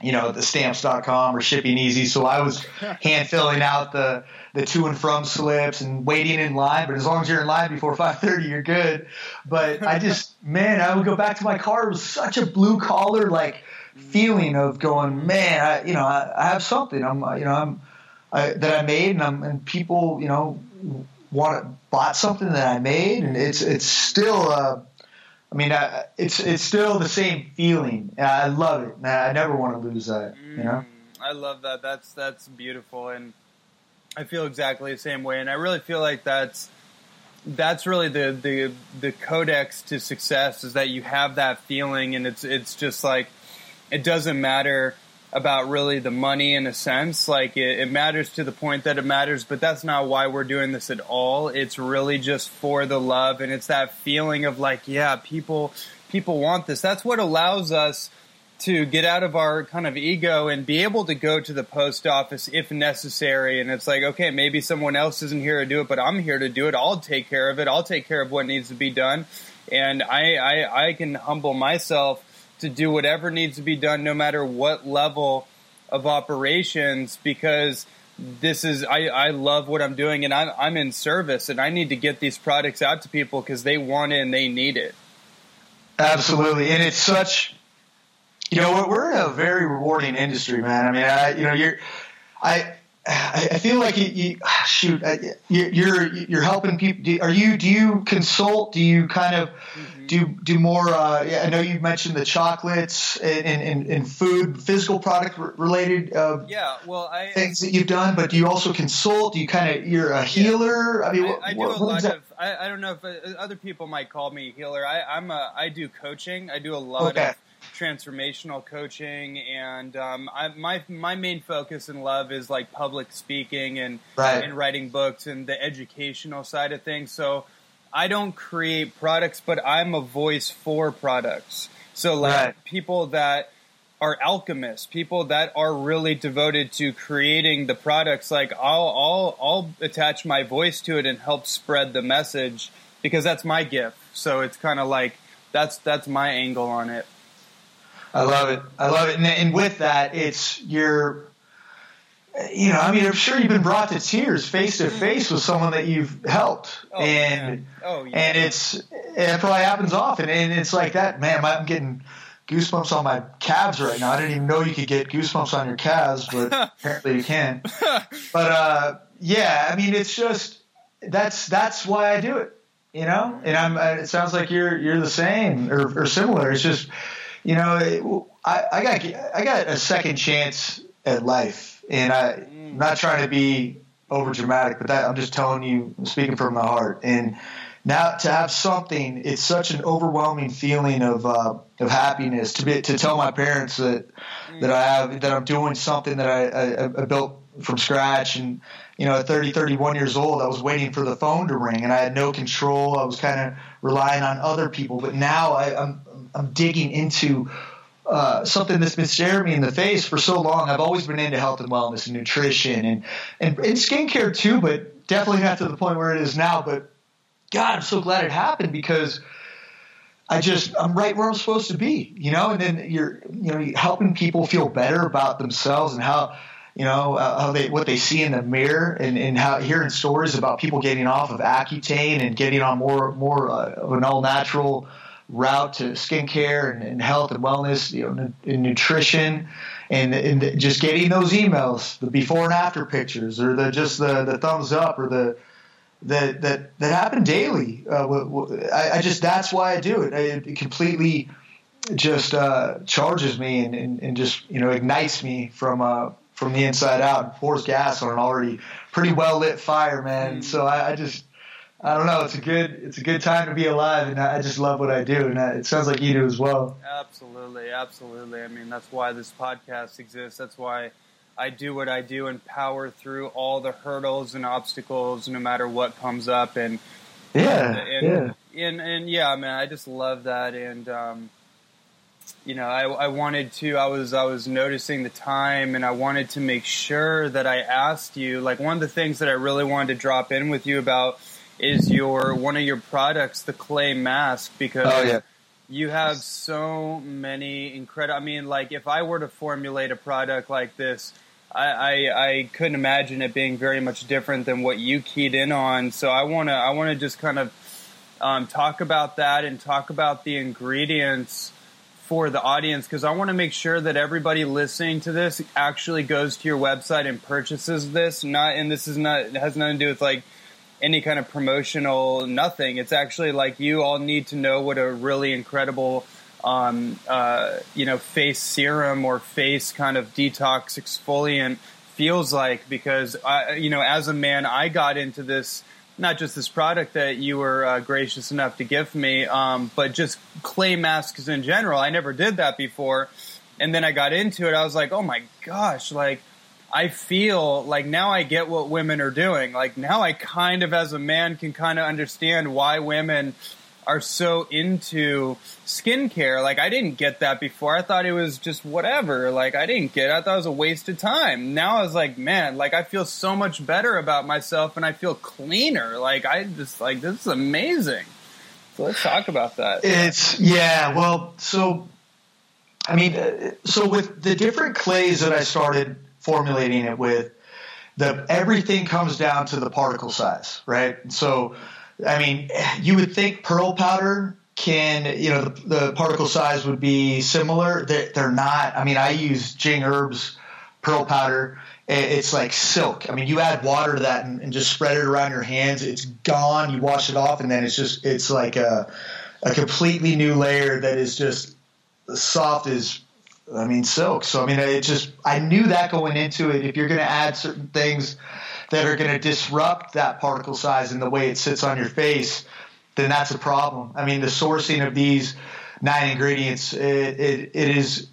you know the stamps.com or shipping easy so i was hand filling out the the to and from slips and waiting in line but as long as you're in line before 5.30 you're good but i just man i would go back to my car it was such a blue collar like feeling of going, man, I, you know, I, I have something. I'm, you know, I'm I, that I made, and I'm, and people, you know, want to bought something that I made, and it's it's still. Uh, I mean, it's it's still the same feeling. I love it. I never want to lose that. You know. Mm, I love that. That's that's beautiful, and I feel exactly the same way. And I really feel like that's that's really the the the codex to success is that you have that feeling, and it's it's just like it doesn't matter about really the money in a sense. Like it, it, matters to the point that it matters, but that's not why we're doing this at all. It's really just for the love and it's that feeling of like, yeah, people people want this. That's what allows us to get out of our kind of ego and be able to go to the post office if necessary. And it's like, okay, maybe someone else isn't here to do it, but I'm here to do it. I'll take care of it. I'll take care of what needs to be done. And I, I, I can humble myself to do whatever needs to be done, no matter what level of operations, because this is I, I love what I'm doing and I'm, I'm in service and I need to get these products out to people because they want it and they need it. Absolutely, and it's such you know we're in a very rewarding industry, man. I mean, I you know you're I I feel like you, you shoot you're you're helping people. Are you do you consult? Do you kind of mm-hmm. do do more? Uh, I know you mentioned the chocolates and, and, and food, physical product related. Uh, yeah, well, I, things that you've done, but do you also consult? Do you kind of you're a healer? Yeah. I mean, I, I do what, a lot of. I, I, don't know if uh, other people might call me healer. I, am a I do coaching. I do a lot okay. of transformational coaching, and um, I, my my main focus in love is like public speaking and right. and writing books and the educational side of things. So I don't create products, but I'm a voice for products. So like right. people that are alchemists, people that are really devoted to creating the products. Like I'll I'll I'll attach my voice to it and help spread the message because that's my gift. So it's kind of like that's that's my angle on it. I love it. I love it. And, and with that, it's your, you know, I mean, I'm sure you've been brought to tears face to face with someone that you've helped, oh, and oh, yeah. and it's it probably happens often, and it's like that. Man, I'm getting goosebumps on my calves right now. I didn't even know you could get goosebumps on your calves, but apparently you can. But uh, yeah, I mean, it's just that's that's why I do it, you know. And I'm. It sounds like you're you're the same or, or similar. It's just you know, I, I got I got a second chance at life, and I, am not trying to be over dramatic, but that I'm just telling you, speaking from my heart. And now to have something, it's such an overwhelming feeling of uh, of happiness to be to tell my parents that that I have that I'm doing something that I, I, I built from scratch and you know, at 30, 31 years old, I was waiting for the phone to ring and I had no control. I was kind of relying on other people. But now I, I'm, I'm digging into uh, something that's been staring me in the face for so long. I've always been into health and wellness and nutrition and, and, and skincare too, but definitely not to the point where it is now. But God, I'm so glad it happened because I just I'm right where I'm supposed to be, you know. And then you're you know helping people feel better about themselves and how you know uh, how they what they see in the mirror and, and how hearing stories about people getting off of Accutane and getting on more more uh, of an all natural route to skincare and, and, health and wellness, you know, and nutrition, and, and just getting those emails, the before and after pictures, or the just the, the thumbs up, or the that that that happen daily. Uh, I, I, just that's why I do it. It completely just uh, charges me and, and, and, just you know ignites me from uh, from the inside out and pours gas on an already pretty well lit fire, man. Mm. So I, I just I don't know. It's a good it's a good time to be alive, and I just love what I do, and it sounds like you do as well. Absolutely, absolutely. I mean, that's why this podcast exists. That's why I do what I do and power through all the hurdles and obstacles, no matter what comes up. And yeah, and, yeah, and, and yeah, man, I just love that. And um, you know, I, I wanted to. I was I was noticing the time, and I wanted to make sure that I asked you. Like one of the things that I really wanted to drop in with you about is your one of your products, the clay mask, because oh, yeah. you have so many incredible. I mean, like if I were to formulate a product like this, I, I, I couldn't imagine it being very much different than what you keyed in on. So I wanna I wanna just kind of um, talk about that and talk about the ingredients for the audience because I want to make sure that everybody listening to this actually goes to your website and purchases this. Not and this is not it has nothing to do with like any kind of promotional nothing. It's actually like you all need to know what a really incredible um, uh, you know face serum or face kind of detox exfoliant feels like because I, you know as a man I got into this not just this product that you were uh, gracious enough to give me um, but just clay masks in general I never did that before and then I got into it I was like oh my gosh like I feel like now I get what women are doing. Like now I kind of, as a man, can kind of understand why women are so into skincare. Like I didn't get that before. I thought it was just whatever. Like I didn't get it. I thought it was a waste of time. Now I was like, man, like I feel so much better about myself and I feel cleaner. Like I just like this is amazing. So let's talk about that. It's yeah. Well, so I mean, uh, so with the different clays that I started formulating it with, the everything comes down to the particle size, right? So, I mean, you would think pearl powder can, you know, the, the particle size would be similar. They're, they're, not. I mean, I use Jing Herbs pearl powder. It's like silk. I mean, you add water to that and, and just spread it around your hands. It's gone. You wash it off, and then it's just it's like a a completely new layer that is just soft as I mean, silk. So I mean, it just I knew that going into it. If you're going to add certain things that are going to disrupt that particle size and the way it sits on your face, then that's a problem. I mean, the sourcing of these nine ingredients, it, it, it is.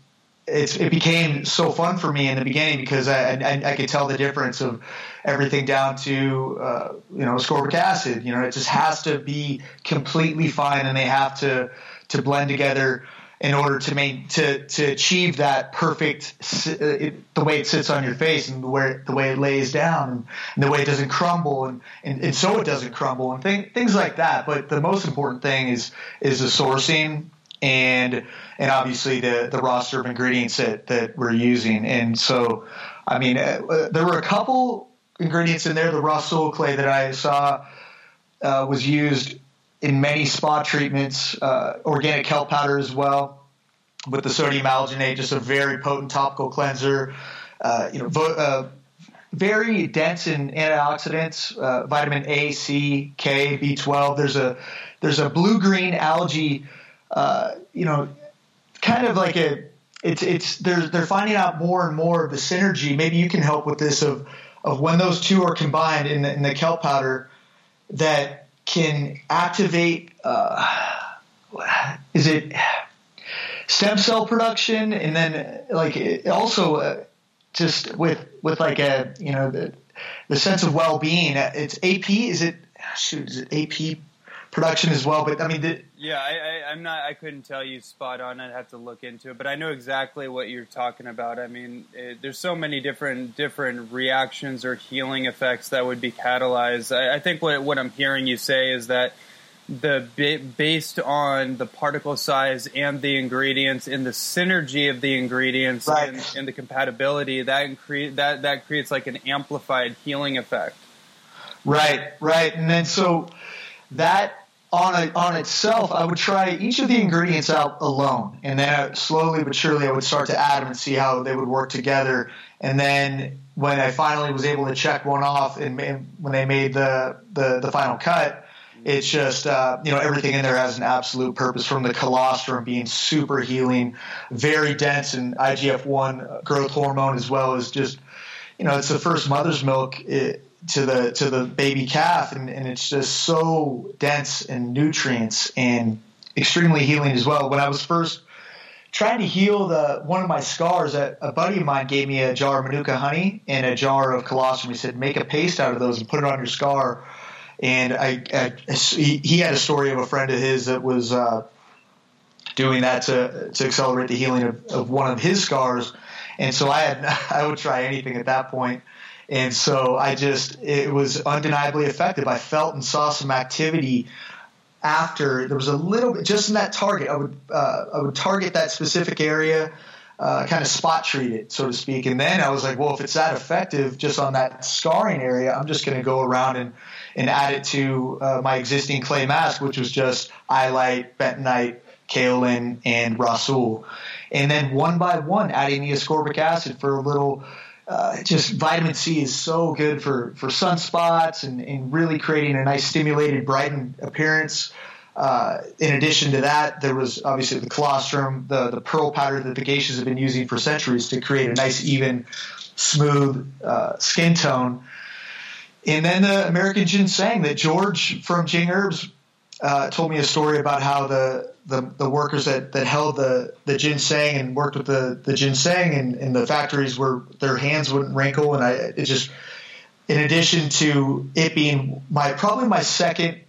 It became so fun for me in the beginning because I, I, I could tell the difference of everything down to uh, you know ascorbic acid. You know, it just has to be completely fine, and they have to to blend together in order to make to to achieve that perfect uh, the way it sits on your face and where the way it lays down and, the way it doesn't crumble and, and, and so it doesn't crumble and thing, things like that. But the most important thing is is the sourcing and and obviously the the roster of ingredients that that we're using. And so, I mean, uh, there were a couple ingredients in there. The rhassoul clay that I saw uh, was used in many spa treatments, uh, organic kelp powder as well, with the sodium alginate, just a very potent topical cleanser. Uh, you know, vo- uh, very dense in antioxidants, uh, vitamin A, C, K, B12. There's a there's a blue green algae. Uh, you know, kind of like a it's it's they're they're finding out more and more of the synergy. Maybe you can help with this of of when those two are combined in the, in the kelp powder that can activate. Uh, is it stem cell production, and then like also uh, just with with like a you know the the sense of well being. It's AP. Is it shoot? Is it AP production as well? But I mean, the, yeah, I, I, am not. I couldn't tell you spot on. I'd have to look into it, but I know exactly what you're talking about. I mean, it, there's so many different different reactions or healing effects that would be catalyzed. I, I think what what I'm hearing you say is that the based on the particle size and the ingredients and the synergy of the ingredients right. and, and, the compatibility that create that that creates like an amplified healing effect. Right, right, and then so that on a, on itself, I would try each of the ingredients out alone, and then slowly but surely I would start to add them and see how they would work together. And then when I finally was able to check one off, and, and when they made the, the, the final cut, it's just uh, you know everything in there has an absolute purpose. From the colostrum being super healing, very dense in IGF one growth hormone, as well as just you know it's the first mother's milk. It, to the to the baby calf, and, and it's just so dense in nutrients and extremely healing as well. When I was first trying to heal the one of my scars, a, a buddy of mine gave me a jar of manuka honey and a jar of colostrum. He said, "Make a paste out of those and put it on your scar." And I, I he, had a story of a friend of his that was uh, doing that to to accelerate the healing of, of one of his scars. And so I had I would try anything at that point. And so I just it was undeniably effective. I felt and saw some activity after there was a little bit just in that target. I would uh, I would target that specific area. Uh, kind of spot treat it, so to speak. And then I was like, well, if it's that effective just on that scarring area, I'm just going to go around and, and add it to uh, my existing clay mask, which was just illite, bentonite, kaolin, and rhassoul. And then one by one, adding the ascorbic acid for a little. Uh, just vitamin C is so good for, for sunspots and, and really creating a nice stimulated, brightened appearance. Uh, in addition to that, there was obviously the colostrum, the, the pearl powder that the geishas have been using for centuries to create a nice, even, smooth uh, skin tone. And then the American ginseng that George from Jing Herbs uh, told me a story about how the the, the workers that, that held the, the ginseng and worked with the, the ginseng and, in the factories where their hands wouldn't wrinkle. And I, it just, in addition to it being my, probably my second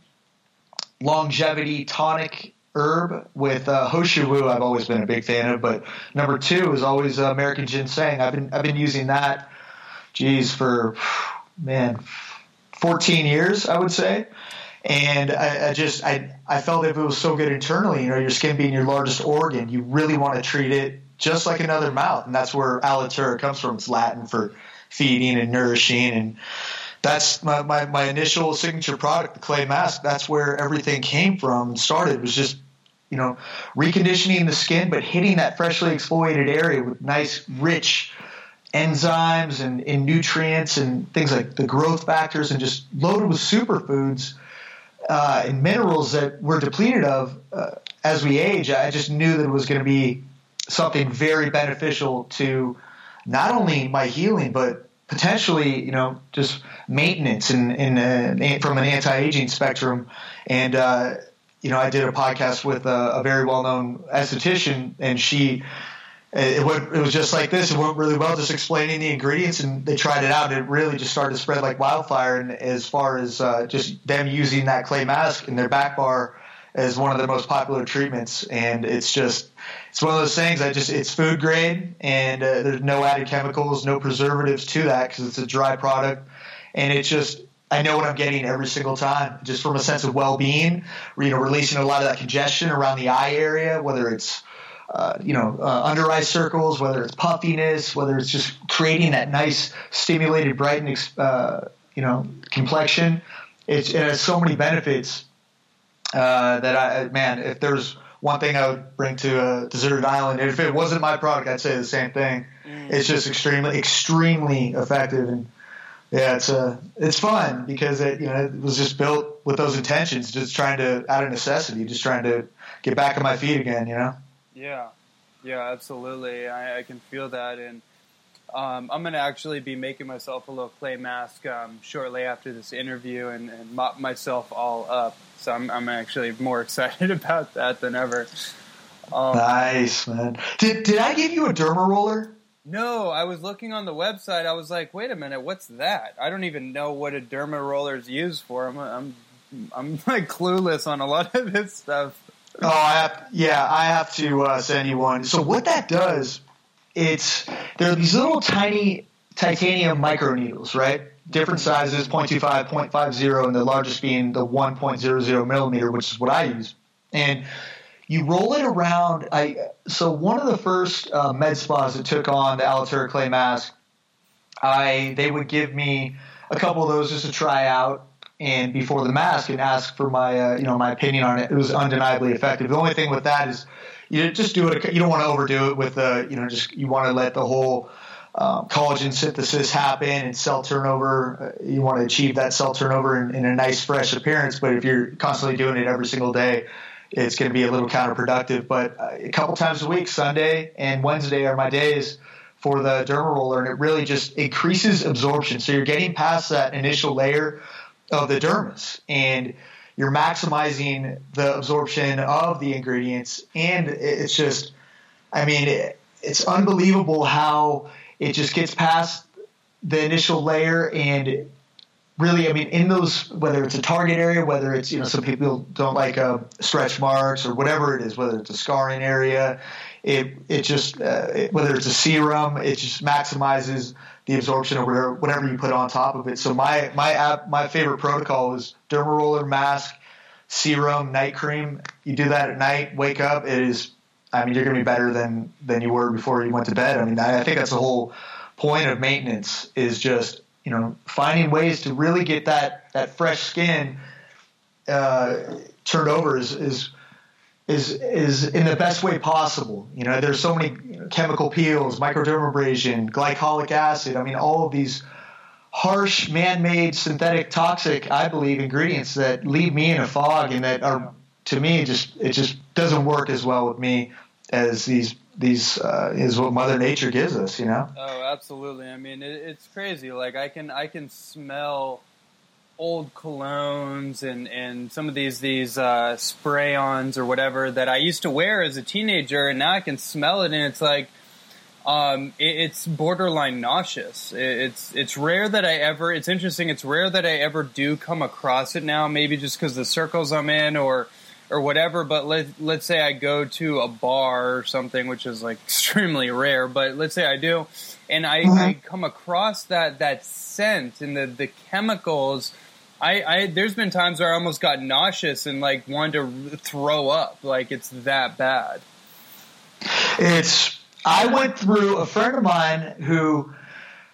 longevity tonic herb with uh, Hoshu I've always been a big fan of, but number two is always uh, American ginseng. I've been, I've been using that, geez, for, man, 14 years, I would say. And I, I, just I I felt if it was so good internally, you know, your skin being your largest organ, you really want to treat it just like another mouth, and that's where alitura comes from. It's Latin for feeding and nourishing, and that's my, my, my initial signature product, the clay mask. That's where everything came from. And started was just you know reconditioning the skin, but hitting that freshly exfoliated area with nice rich enzymes and, and nutrients and things like the growth factors, and just loaded with superfoods uh, and minerals that we're depleted of uh, as we age, I just knew that it was going to be something very beneficial to not only my healing, but potentially, you know, just maintenance and, uh, from an anti-aging spectrum. And, uh, you know, I did a podcast with a, a very well-known esthetician, and she it, went, it was just like this. It went really well, just explaining the ingredients, and they tried it out, and it really just started to spread like wildfire. And as far as uh, just them using that clay mask in their back bar as one of the most popular treatments, and it's just it's one of those things. I just it's food grade, and uh, there's no added chemicals, no preservatives to that because it's a dry product, and it's just I know what I'm getting every single time, just from a sense of well-being. You know, releasing a lot of that congestion around the eye area, whether it's uh, you know, uh, under eye circles, whether it's puffiness, whether it's just creating that nice stimulated, brightened, uh, you know, complexion. It's, it has so many benefits uh, that I, man, if there's one thing I would bring to a deserted island, if it wasn't my product, I'd say the same thing. Mm. It's just extremely, extremely effective, and yeah, it's uh, it's fun because it, you know, it was just built with those intentions, just trying to out of necessity, just trying to get back on my feet again, you know. Yeah, yeah, absolutely. I, I can feel that, and um, I'm going to actually be making myself a little clay mask um, shortly after this interview and, and, mop myself all up. So I'm, I'm actually more excited about that than ever. Um, nice, man. Did did I give you a derma roller? No, I was looking on the website. I was like, wait a minute, what's that? I don't even know what a derma roller is used for. I'm I'm I'm like clueless on a lot of this stuff. Oh, I have, yeah, I have to uh, send you one. So what that does, it's there are these little tiny titanium microneedles, right? Different sizes, 0.25, 0.50, and the largest being the 1.00 millimeter, which is what I use. And you roll it around. I so one of the first uh, med spas that took on the Alitura clay mask, I they would give me a couple of those just to try out and before the mask and ask for my uh, you know my opinion on it. It was undeniably effective. The only thing with that is you just do it. You don't want to overdo it with the you know just you want to let the whole um, collagen synthesis happen and cell turnover. Uh, you want to achieve that cell turnover in, in, a nice fresh appearance. But if you're constantly doing it every single day, it's going to be a little counterproductive. But uh, a couple times a week, Sunday and Wednesday are my days for the derma roller, and it really just increases absorption. So you're getting past that initial layer of the dermis, and you're maximizing the absorption of the ingredients, and it's just, I mean, it, it's unbelievable how it just gets past the initial layer and really, I mean, in those, whether it's a target area, whether it's, you know, some people don't like uh, stretch marks or whatever it is, whether it's a scarring area, it, it just, uh, it, whether it's a serum, it just maximizes the absorption of whatever, whatever you put on top of it. So my, my app, my favorite protocol is derma roller mask, serum, night cream. You do that at night, wake up, it is, I mean, you're going to be better than, than you were before you went to bed. I mean, I, I think that's the whole point of maintenance is just you know, finding ways to really get that that fresh skin uh, turned over is is is is in the best way possible. You know, there's so many chemical peels, microdermabrasion, glycolic acid. I mean, all of these harsh, man-made, synthetic, toxic, I believe, ingredients that leave me in a fog and that are to me just it just doesn't work as well with me as these these uh, is what Mother Nature gives us, you know. Oh, absolutely. I mean, it, it's crazy. Like I can I can smell old colognes and and some of these these uh, spray-ons or whatever that I used to wear as a teenager, and now I can smell it, and it's like. Um, it, it's borderline nauseous. It, it's it's rare that I ever. It's interesting. It's rare that I ever do come across it now. Maybe just because the circles I'm in, or or whatever. But let let's say I go to a bar or something, which is like extremely rare. But let's say I do, and I, mm-hmm. I come across that that scent and the the chemicals. I, I there's been times where I almost got nauseous and like wanted to throw up. Like it's that bad. It's. I went through a friend of mine who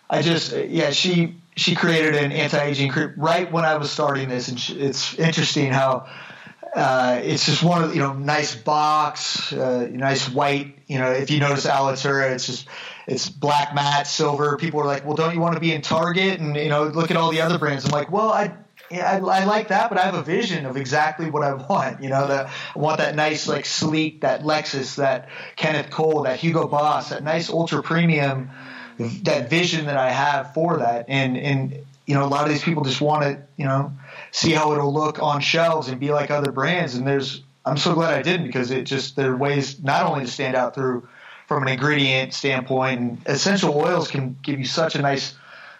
I just yeah she she created an anti-aging cream right when I was starting this, and she, it's interesting how uh, it's just one of you know nice box, uh, nice white. You know, if you notice Alitura, it's just it's black matte silver. People are like, well, don't you want to be in Target? And you know, look at all the other brands. I'm like, well, I. I, I like that, but I have a vision of exactly what I want. You know, the, I want that nice, like sleek, that Lexus, that Kenneth Cole, that Hugo Boss, that nice ultra premium, that vision that I have for that. And and you know, a lot of these people just want to, you know, see how it'll look on shelves and be like other brands. And there's, I'm so glad I didn't because it just there are ways not only to stand out through from an ingredient standpoint, and essential oils can give you such a nice,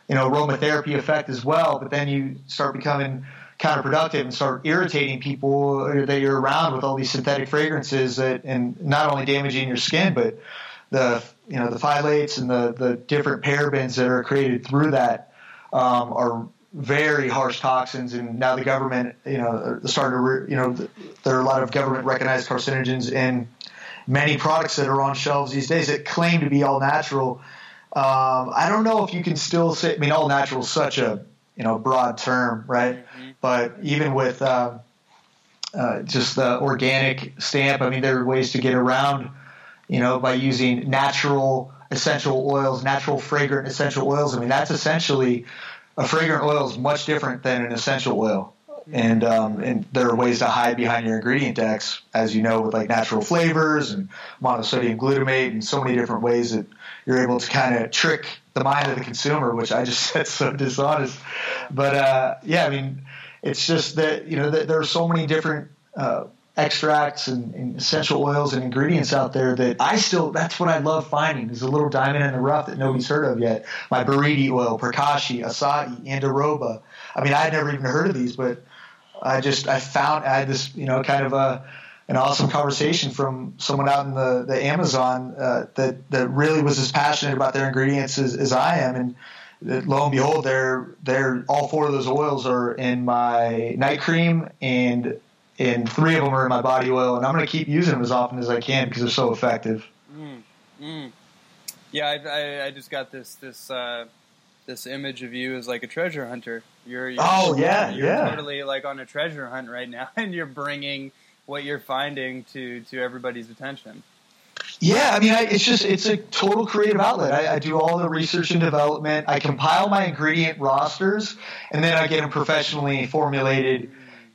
you know, aromatherapy effect as well. But then you start becoming counterproductive and start irritating people that you're around with all these synthetic fragrances that, and not only damaging your skin, but the you know the phthalates and the the different parabens that are created through that um, are very harsh toxins, and now the government, you know, starting to, you know, there are a lot of government recognized carcinogens in many products that are on shelves these days that claim to be all natural. Um, I don't know if you can still say. I mean, all natural is such a you know broad term, right? Mm-hmm. But even with uh, uh, just the organic stamp, I mean, there are ways to get around, you know, by using natural essential oils, natural fragrant essential oils. I mean, that's essentially a fragrant oil is much different than an essential oil. And um, and there are ways to hide behind your ingredient decks, as you know, with like natural flavors and monosodium glutamate, and so many different ways that you're able to kind of trick the mind of the consumer, which I just said so dishonest. But uh, yeah, I mean, it's just that you know that there are so many different uh, extracts and, and, essential oils and ingredients out there that I still that's what I love finding is a little diamond in the rough that nobody's heard of yet. My Buriti oil, Pracaxi, Acai, Andiroba. I mean, I had never even heard of these, but I just I found I had this you know kind of a an awesome conversation from someone out in the the Amazon uh, that that really was as passionate about their ingredients as, as I am and. Lo and behold, they're they're all four of those oils are in my night cream and and three of them are in my body oil, and I'm going to keep using them as often as I can because they're so effective. Mm, mm. Yeah, I, I, I, just got this this uh, this image of you as like a treasure hunter. You're, you're oh yeah, you're yeah, totally like on a treasure hunt right now, and you're bringing what you're finding to to everybody's attention. Yeah, I mean, I, it's just it's a total creative outlet. I, I, do all the research and development. I compile my ingredient rosters, and then I get them professionally formulated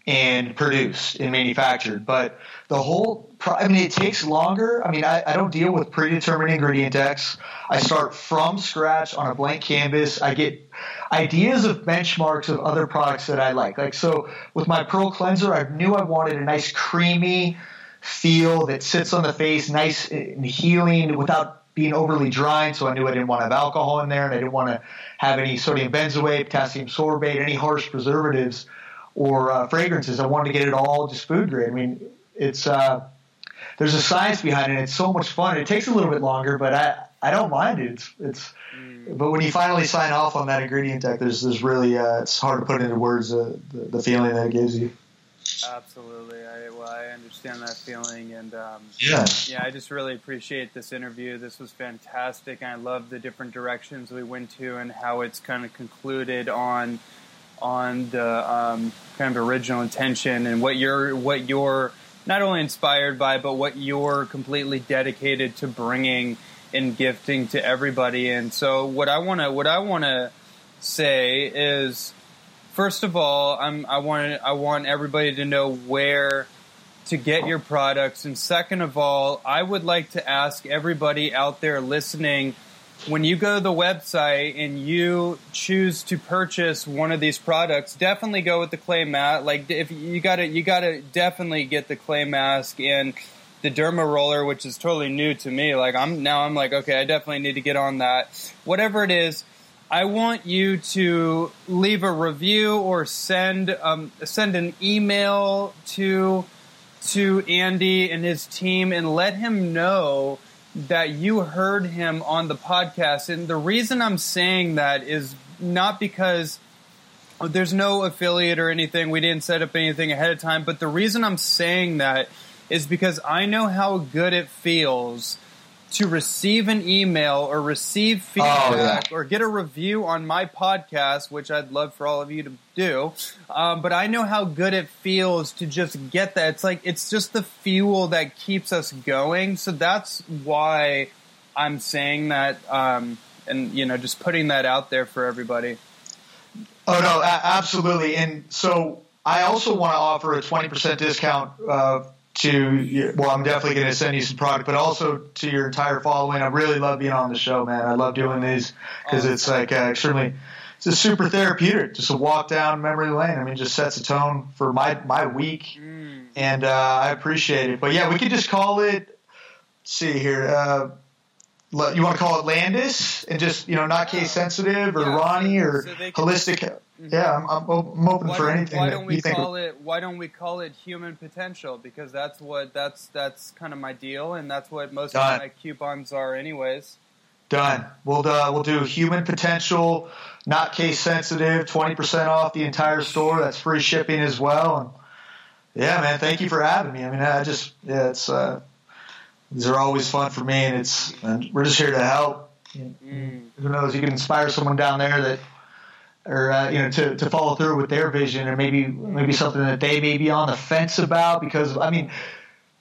and produced and manufactured. But the whole, I mean, it takes longer. I mean, I, I don't deal with predetermined ingredient decks. I start from scratch on a blank canvas. I get ideas of benchmarks of other products that I like. Like, so with my Pearl Cleanser, I knew I wanted a nice creamy feel that sits on the face, nice and healing without being overly drying. So I knew I didn't want to have alcohol in there and I didn't want to have any sodium benzoate, potassium sorbate, any harsh preservatives or uh, fragrances. I wanted to get it all just food grade. I mean, it's uh, there's a science behind it. It's so much fun. It takes a little bit longer, but I I don't mind it. It's it's. Mm. But when you finally sign off on that ingredient deck, there's there's really uh, it's hard to put into words uh, the, the feeling that it gives you. Absolutely, I well I understand that feeling, and um, yeah, yeah, I just really appreciate this interview. This was fantastic, and I love the different directions we went to and how it's kind of concluded on on the um, kind of original intention and what you're what you're not only inspired by, but what you're completely dedicated to bringing and gifting to everybody. And so, what I want to what I want to say is, first of all, I'm, I want I want everybody to know where to get your products, and second of all, I would like to ask everybody out there listening when you go to the website and you choose to purchase one of these products, definitely go with the clay mat. Like if you got to, you got to definitely get the clay mask and the derma roller, which is totally new to me. Like I'm now, I'm like, okay, I definitely need to get on that. Whatever it is, I want you to leave a review or send um, send an email to to Andy and his team and let him know that you heard him on the podcast. And the reason I'm saying that is not because there's no affiliate or anything. We didn't set up anything ahead of time. But the reason I'm saying that is because I know how good it feels to receive an email or receive feedback oh, yeah. or get a review on my podcast, which I'd love for all of you to do. Um, but I know how good it feels to just get that. It's like it's just the fuel that keeps us going. So that's why I'm saying that, um, and you know, just putting that out there for everybody. Oh no, absolutely. And so I also want to offer a 20% discount uh, to well, I'm definitely going to send you some product, but also to your entire following. I really love being on the show, man. I love doing these because it's like uh, extremely, it's a super therapeutic. Just a walk down memory lane. I mean, just sets a tone for my my week, mm. and uh, I appreciate it. But yeah, we could just call it. see here. Uh, you want to call it Landis and just you know not case sensitive or yeah, Ronnie or so holistic. Mm-hmm. Yeah, I'm, I'm, I'm open why for anything. Why don't we call it? Why don't we call it human potential? Because that's what that's that's kind of my deal, and that's what most Done. of my coupons are, anyways. Done. We'll uh, we'll do human potential, not case sensitive, twenty percent off the entire store. That's free shipping as well. And yeah, man, thank you for having me. I mean, I just yeah, it's. Uh, these are always fun for me, and it's and we're just here to help. Mm. Who knows? You can inspire someone down there that, or uh, you know, to, to follow through with their vision, or maybe maybe something that they may be on the fence about. Because I mean,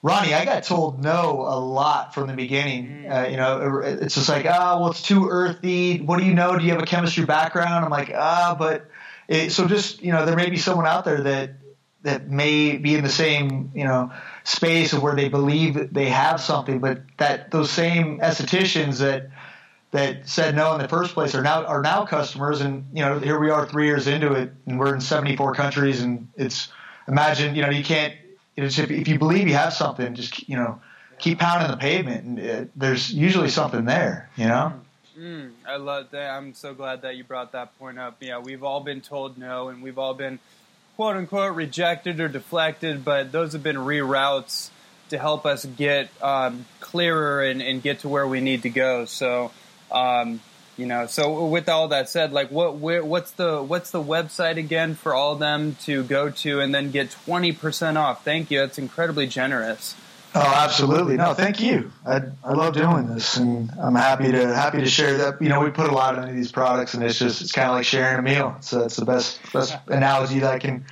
Ronnie, I got told no a lot from the beginning. Mm. Uh, you know, it's just like, ah, oh, well, it's too earthy. What do you know? Do you have a chemistry background? I'm like, ah, but it, so just you know, there may be someone out there that that may be in the same you know space of where they believe they have something, but that those same estheticians that that said no in the first place are now are now customers, and you know here we are three years into it, and we're in 74 countries, and it's imagine you know you can't if, if you believe you have something, just you know keep pounding the pavement, and it, there's usually something there, you know. Mm, I love that. I'm so glad that you brought that point up. Yeah, we've all been told no, and we've all been quote unquote rejected or deflected, but those have been reroutes to help us get um, clearer and, and, get to where we need to go. So, um, you know, so with all that said, like, what where, what's the what's the website again for all of them to go to and then get twenty percent off? Thank you. That's incredibly generous. Oh, absolutely. No, thank you. I, I love doing this, and I'm happy to happy to share that. You know, we put a lot into these products, and it's just it's kind of like sharing a meal. So it's the best best analogy that I can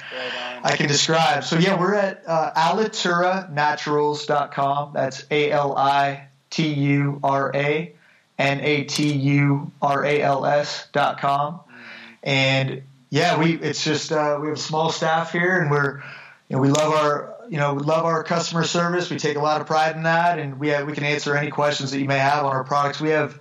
I can describe. So yeah, we're at uh, alituranaturals.com. That's A L I T U R A N A T U R A L S dot com, and yeah, we it's just uh, we have a small staff here, and we're you know, we love our you know we love our customer service. We take a lot of pride in that, and we have, we can answer any questions that you may have on our products. We have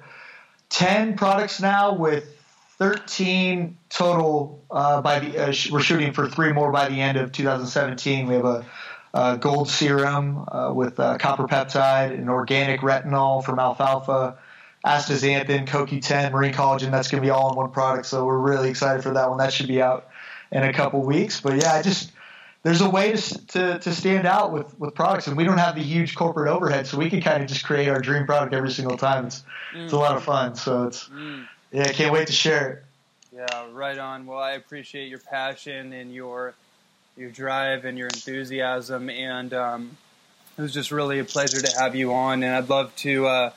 ten products now with 13 total uh, by the uh, we're shooting for three more by the end of 2017 we have a, gold serum uh, with uh, copper peptide an organic retinol from alfalfa astaxanthin coq10 marine collagen that's going to be all in one product so we're really excited for that one that should be out in a couple weeks but yeah I just there's a way to, to, to stand out with, with products and we don't have the huge corporate overhead so we can kind of just create our dream product every single time it's, mm. it's a lot of fun so it's mm yeah, I can't wait to share it. Yeah, right on. Well, I appreciate your passion and your your drive and your enthusiasm, and um, it was just really a pleasure to have you on. And I'd love to uh,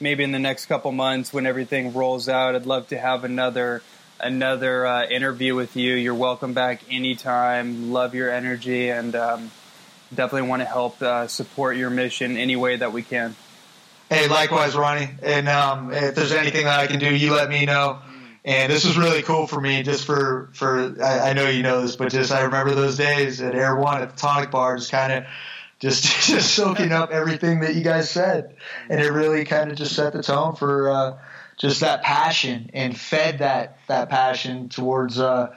maybe in the next couple months when everything rolls out, I'd love to have another another uh, interview with you. You're welcome back anytime. Love your energy, and um, definitely want to help uh, support your mission any way that we can. Hey, likewise, Ronnie. And um, if there's anything that I can do, you let me know. And this was really cool for me, just for for I, I know you know this, but just I remember those days at Erewhon at the Tonic Bar, just kind of just just soaking up everything that you guys said, and it really kind of just set the tone for uh, just that passion and fed that that passion towards uh,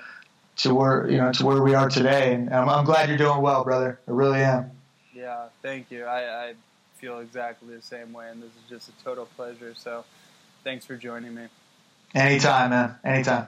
to where you know to where we are today. And I'm, I'm glad you're doing well, brother. I really am. Yeah, thank you. I, I feel exactly the same way, and this is just a total pleasure. So, thanks for joining me. Anytime, man. Anytime.